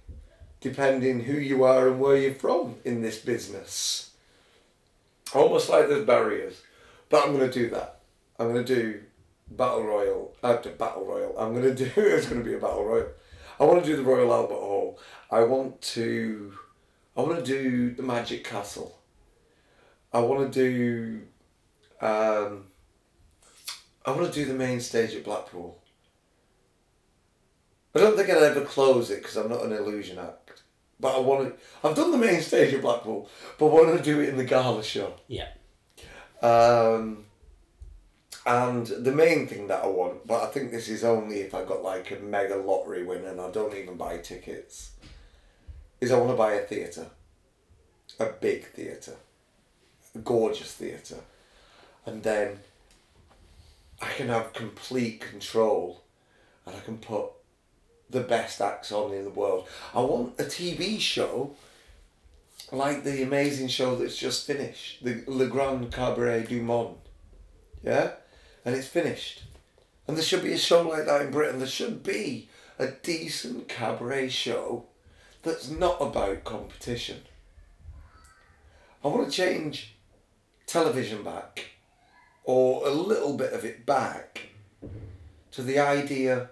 Speaker 3: depending who you are and where you're from in this business. Almost like there's barriers, but I'm going to do that. I'm going to do battle royal. Uh, battle royal. I'm going to do. *laughs* It's to be a battle royal. I want to do the Royal Albert Hall. I want to. I want to do the Magic Castle. I want to do. Um, I want to do the main stage at Blackpool. I don't think I'd ever close it because I'm not an illusion act. But I want to. I've done the main stage at Blackpool, but I want to do it in the gala show.
Speaker 1: Yeah.
Speaker 3: Um, and the main thing that I want, but I think this is only if I got like a mega lottery win and I don't even buy tickets, is I want to buy a theatre. A big theatre. A gorgeous theatre. And then I can have complete control and I can put the best acts on in the world. I want a TV show like the amazing show that's just finished, the Le Grand Cabaret du Monde. Yeah? And it's finished. And there should be a show like that in Britain. There should be a decent cabaret show that's not about competition. I want to change television back, or a little bit of it back, to the idea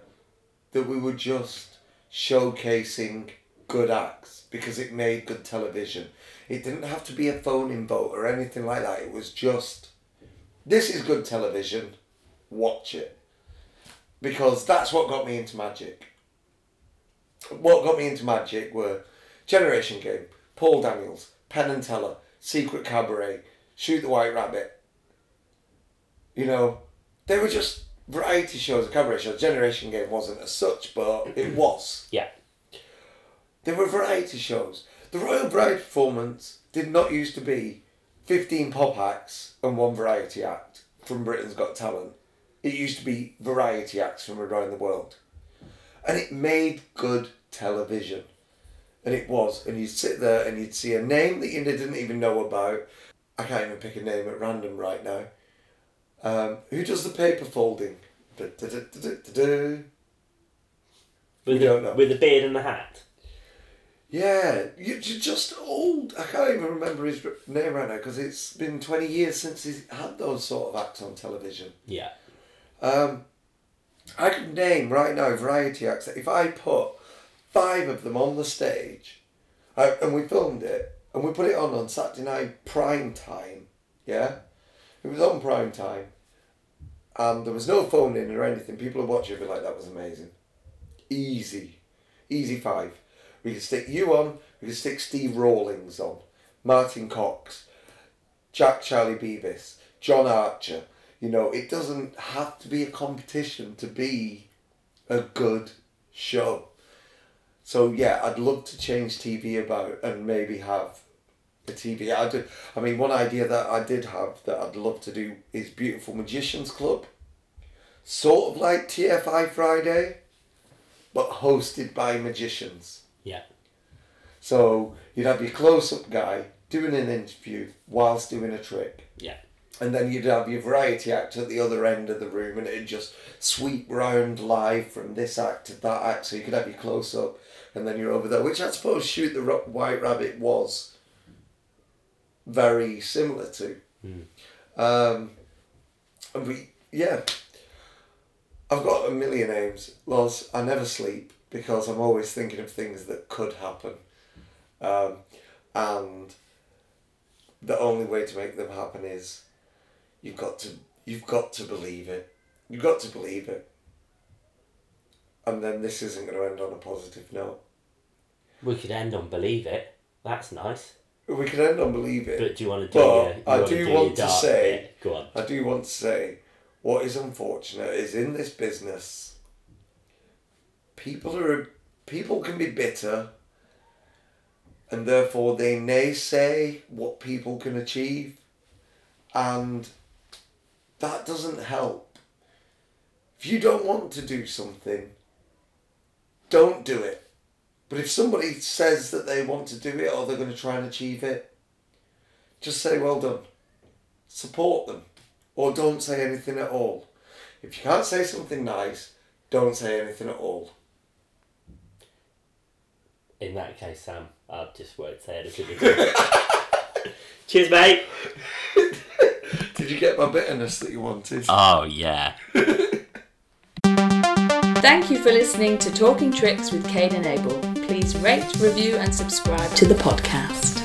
Speaker 3: that we were just showcasing good acts because it made good television. It didn't have to be a phone in vote or anything like that. It was just, this is good television, watch it. Because that's what got me into magic. What got me into magic were Generation Game, Paul Daniels, Penn and Teller, Secret Cabaret, Shoot the White Rabbit. You know, they were just variety shows, cabaret shows. Generation Game wasn't as such, but it *clears throat* was.
Speaker 1: Yeah.
Speaker 3: They were variety shows. The Royal Bride performance did not used to be 15 pop acts and one variety act from Britain's Got Talent. It used to be variety acts from around the world. And it made good television. And it was. And you'd sit there and you'd see a name that you didn't even know about. I can't even pick a name at random right now. Um, who does the paper folding? Du-du-du-du-du-du.
Speaker 1: With,
Speaker 3: You
Speaker 1: the,
Speaker 3: don't know.
Speaker 1: with the beard and the hat.
Speaker 3: Yeah, you- you're just old. I can't even remember his name right now because it's been 20 years since he's had those sort of acts on television.
Speaker 1: Yeah.
Speaker 3: Um, I could name right now variety acts. If I put five of them on the stage, uh, and we filmed it, and we put it on on Saturday night prime time, yeah, it was on prime time, and there was no phone in or anything. People would watch it like, "That was amazing, easy, easy five. We could stick you on. We could stick Steve Rawlings on, Martin Cox, Jack Charlie Beavis, John Archer. You know, it doesn't have to be a competition to be a good show. So yeah, I'd love to change TV about and maybe have a TV. I do. I mean, one idea that I did have that I'd love to do is Beautiful Magicians Club, sort of like TFI Friday, but hosted by magicians.
Speaker 1: Yeah.
Speaker 3: So you'd have your close-up guy doing an interview whilst doing a trick.
Speaker 1: Yeah.
Speaker 3: And then you'd have your variety act at the other end of the room, and it'd just sweep round live from this act to that act. So you could have your close up, and then you're over there, which I suppose Shoot the White Rabbit was very similar to. Um, and we, yeah, I've got a million names. Loz, I never sleep because I'm always thinking of things that could happen. Um, and the only way to make them happen is you've got to you've got to believe it. You've got to believe it. And then this isn't going to end on a positive note.
Speaker 1: We could end on believe it. That's nice.
Speaker 3: We could end on believe it.
Speaker 1: But do you want to do
Speaker 3: But
Speaker 1: your, you
Speaker 3: I do
Speaker 1: do
Speaker 3: want to say-
Speaker 1: bit? Go on.
Speaker 3: I do want to say what is unfortunate is in this business people are people can be bitter and therefore they naysay what people can achieve and that doesn't help. If you don't want to do something, don't do it. But if somebody says that they want to do it or they're going to try and achieve it, just say well done support them or don't say anything at all. If you can't say something nice, don't say anything at all.
Speaker 1: In that case, Sam, I just won't say anything. Cheers, mate. *laughs*
Speaker 3: Did you get my bitterness that you wanted?
Speaker 1: Oh, yeah. *laughs*
Speaker 4: Thank you for listening to Talking Tricks with Kane and Abel. Please rate, review, and subscribe to the podcast.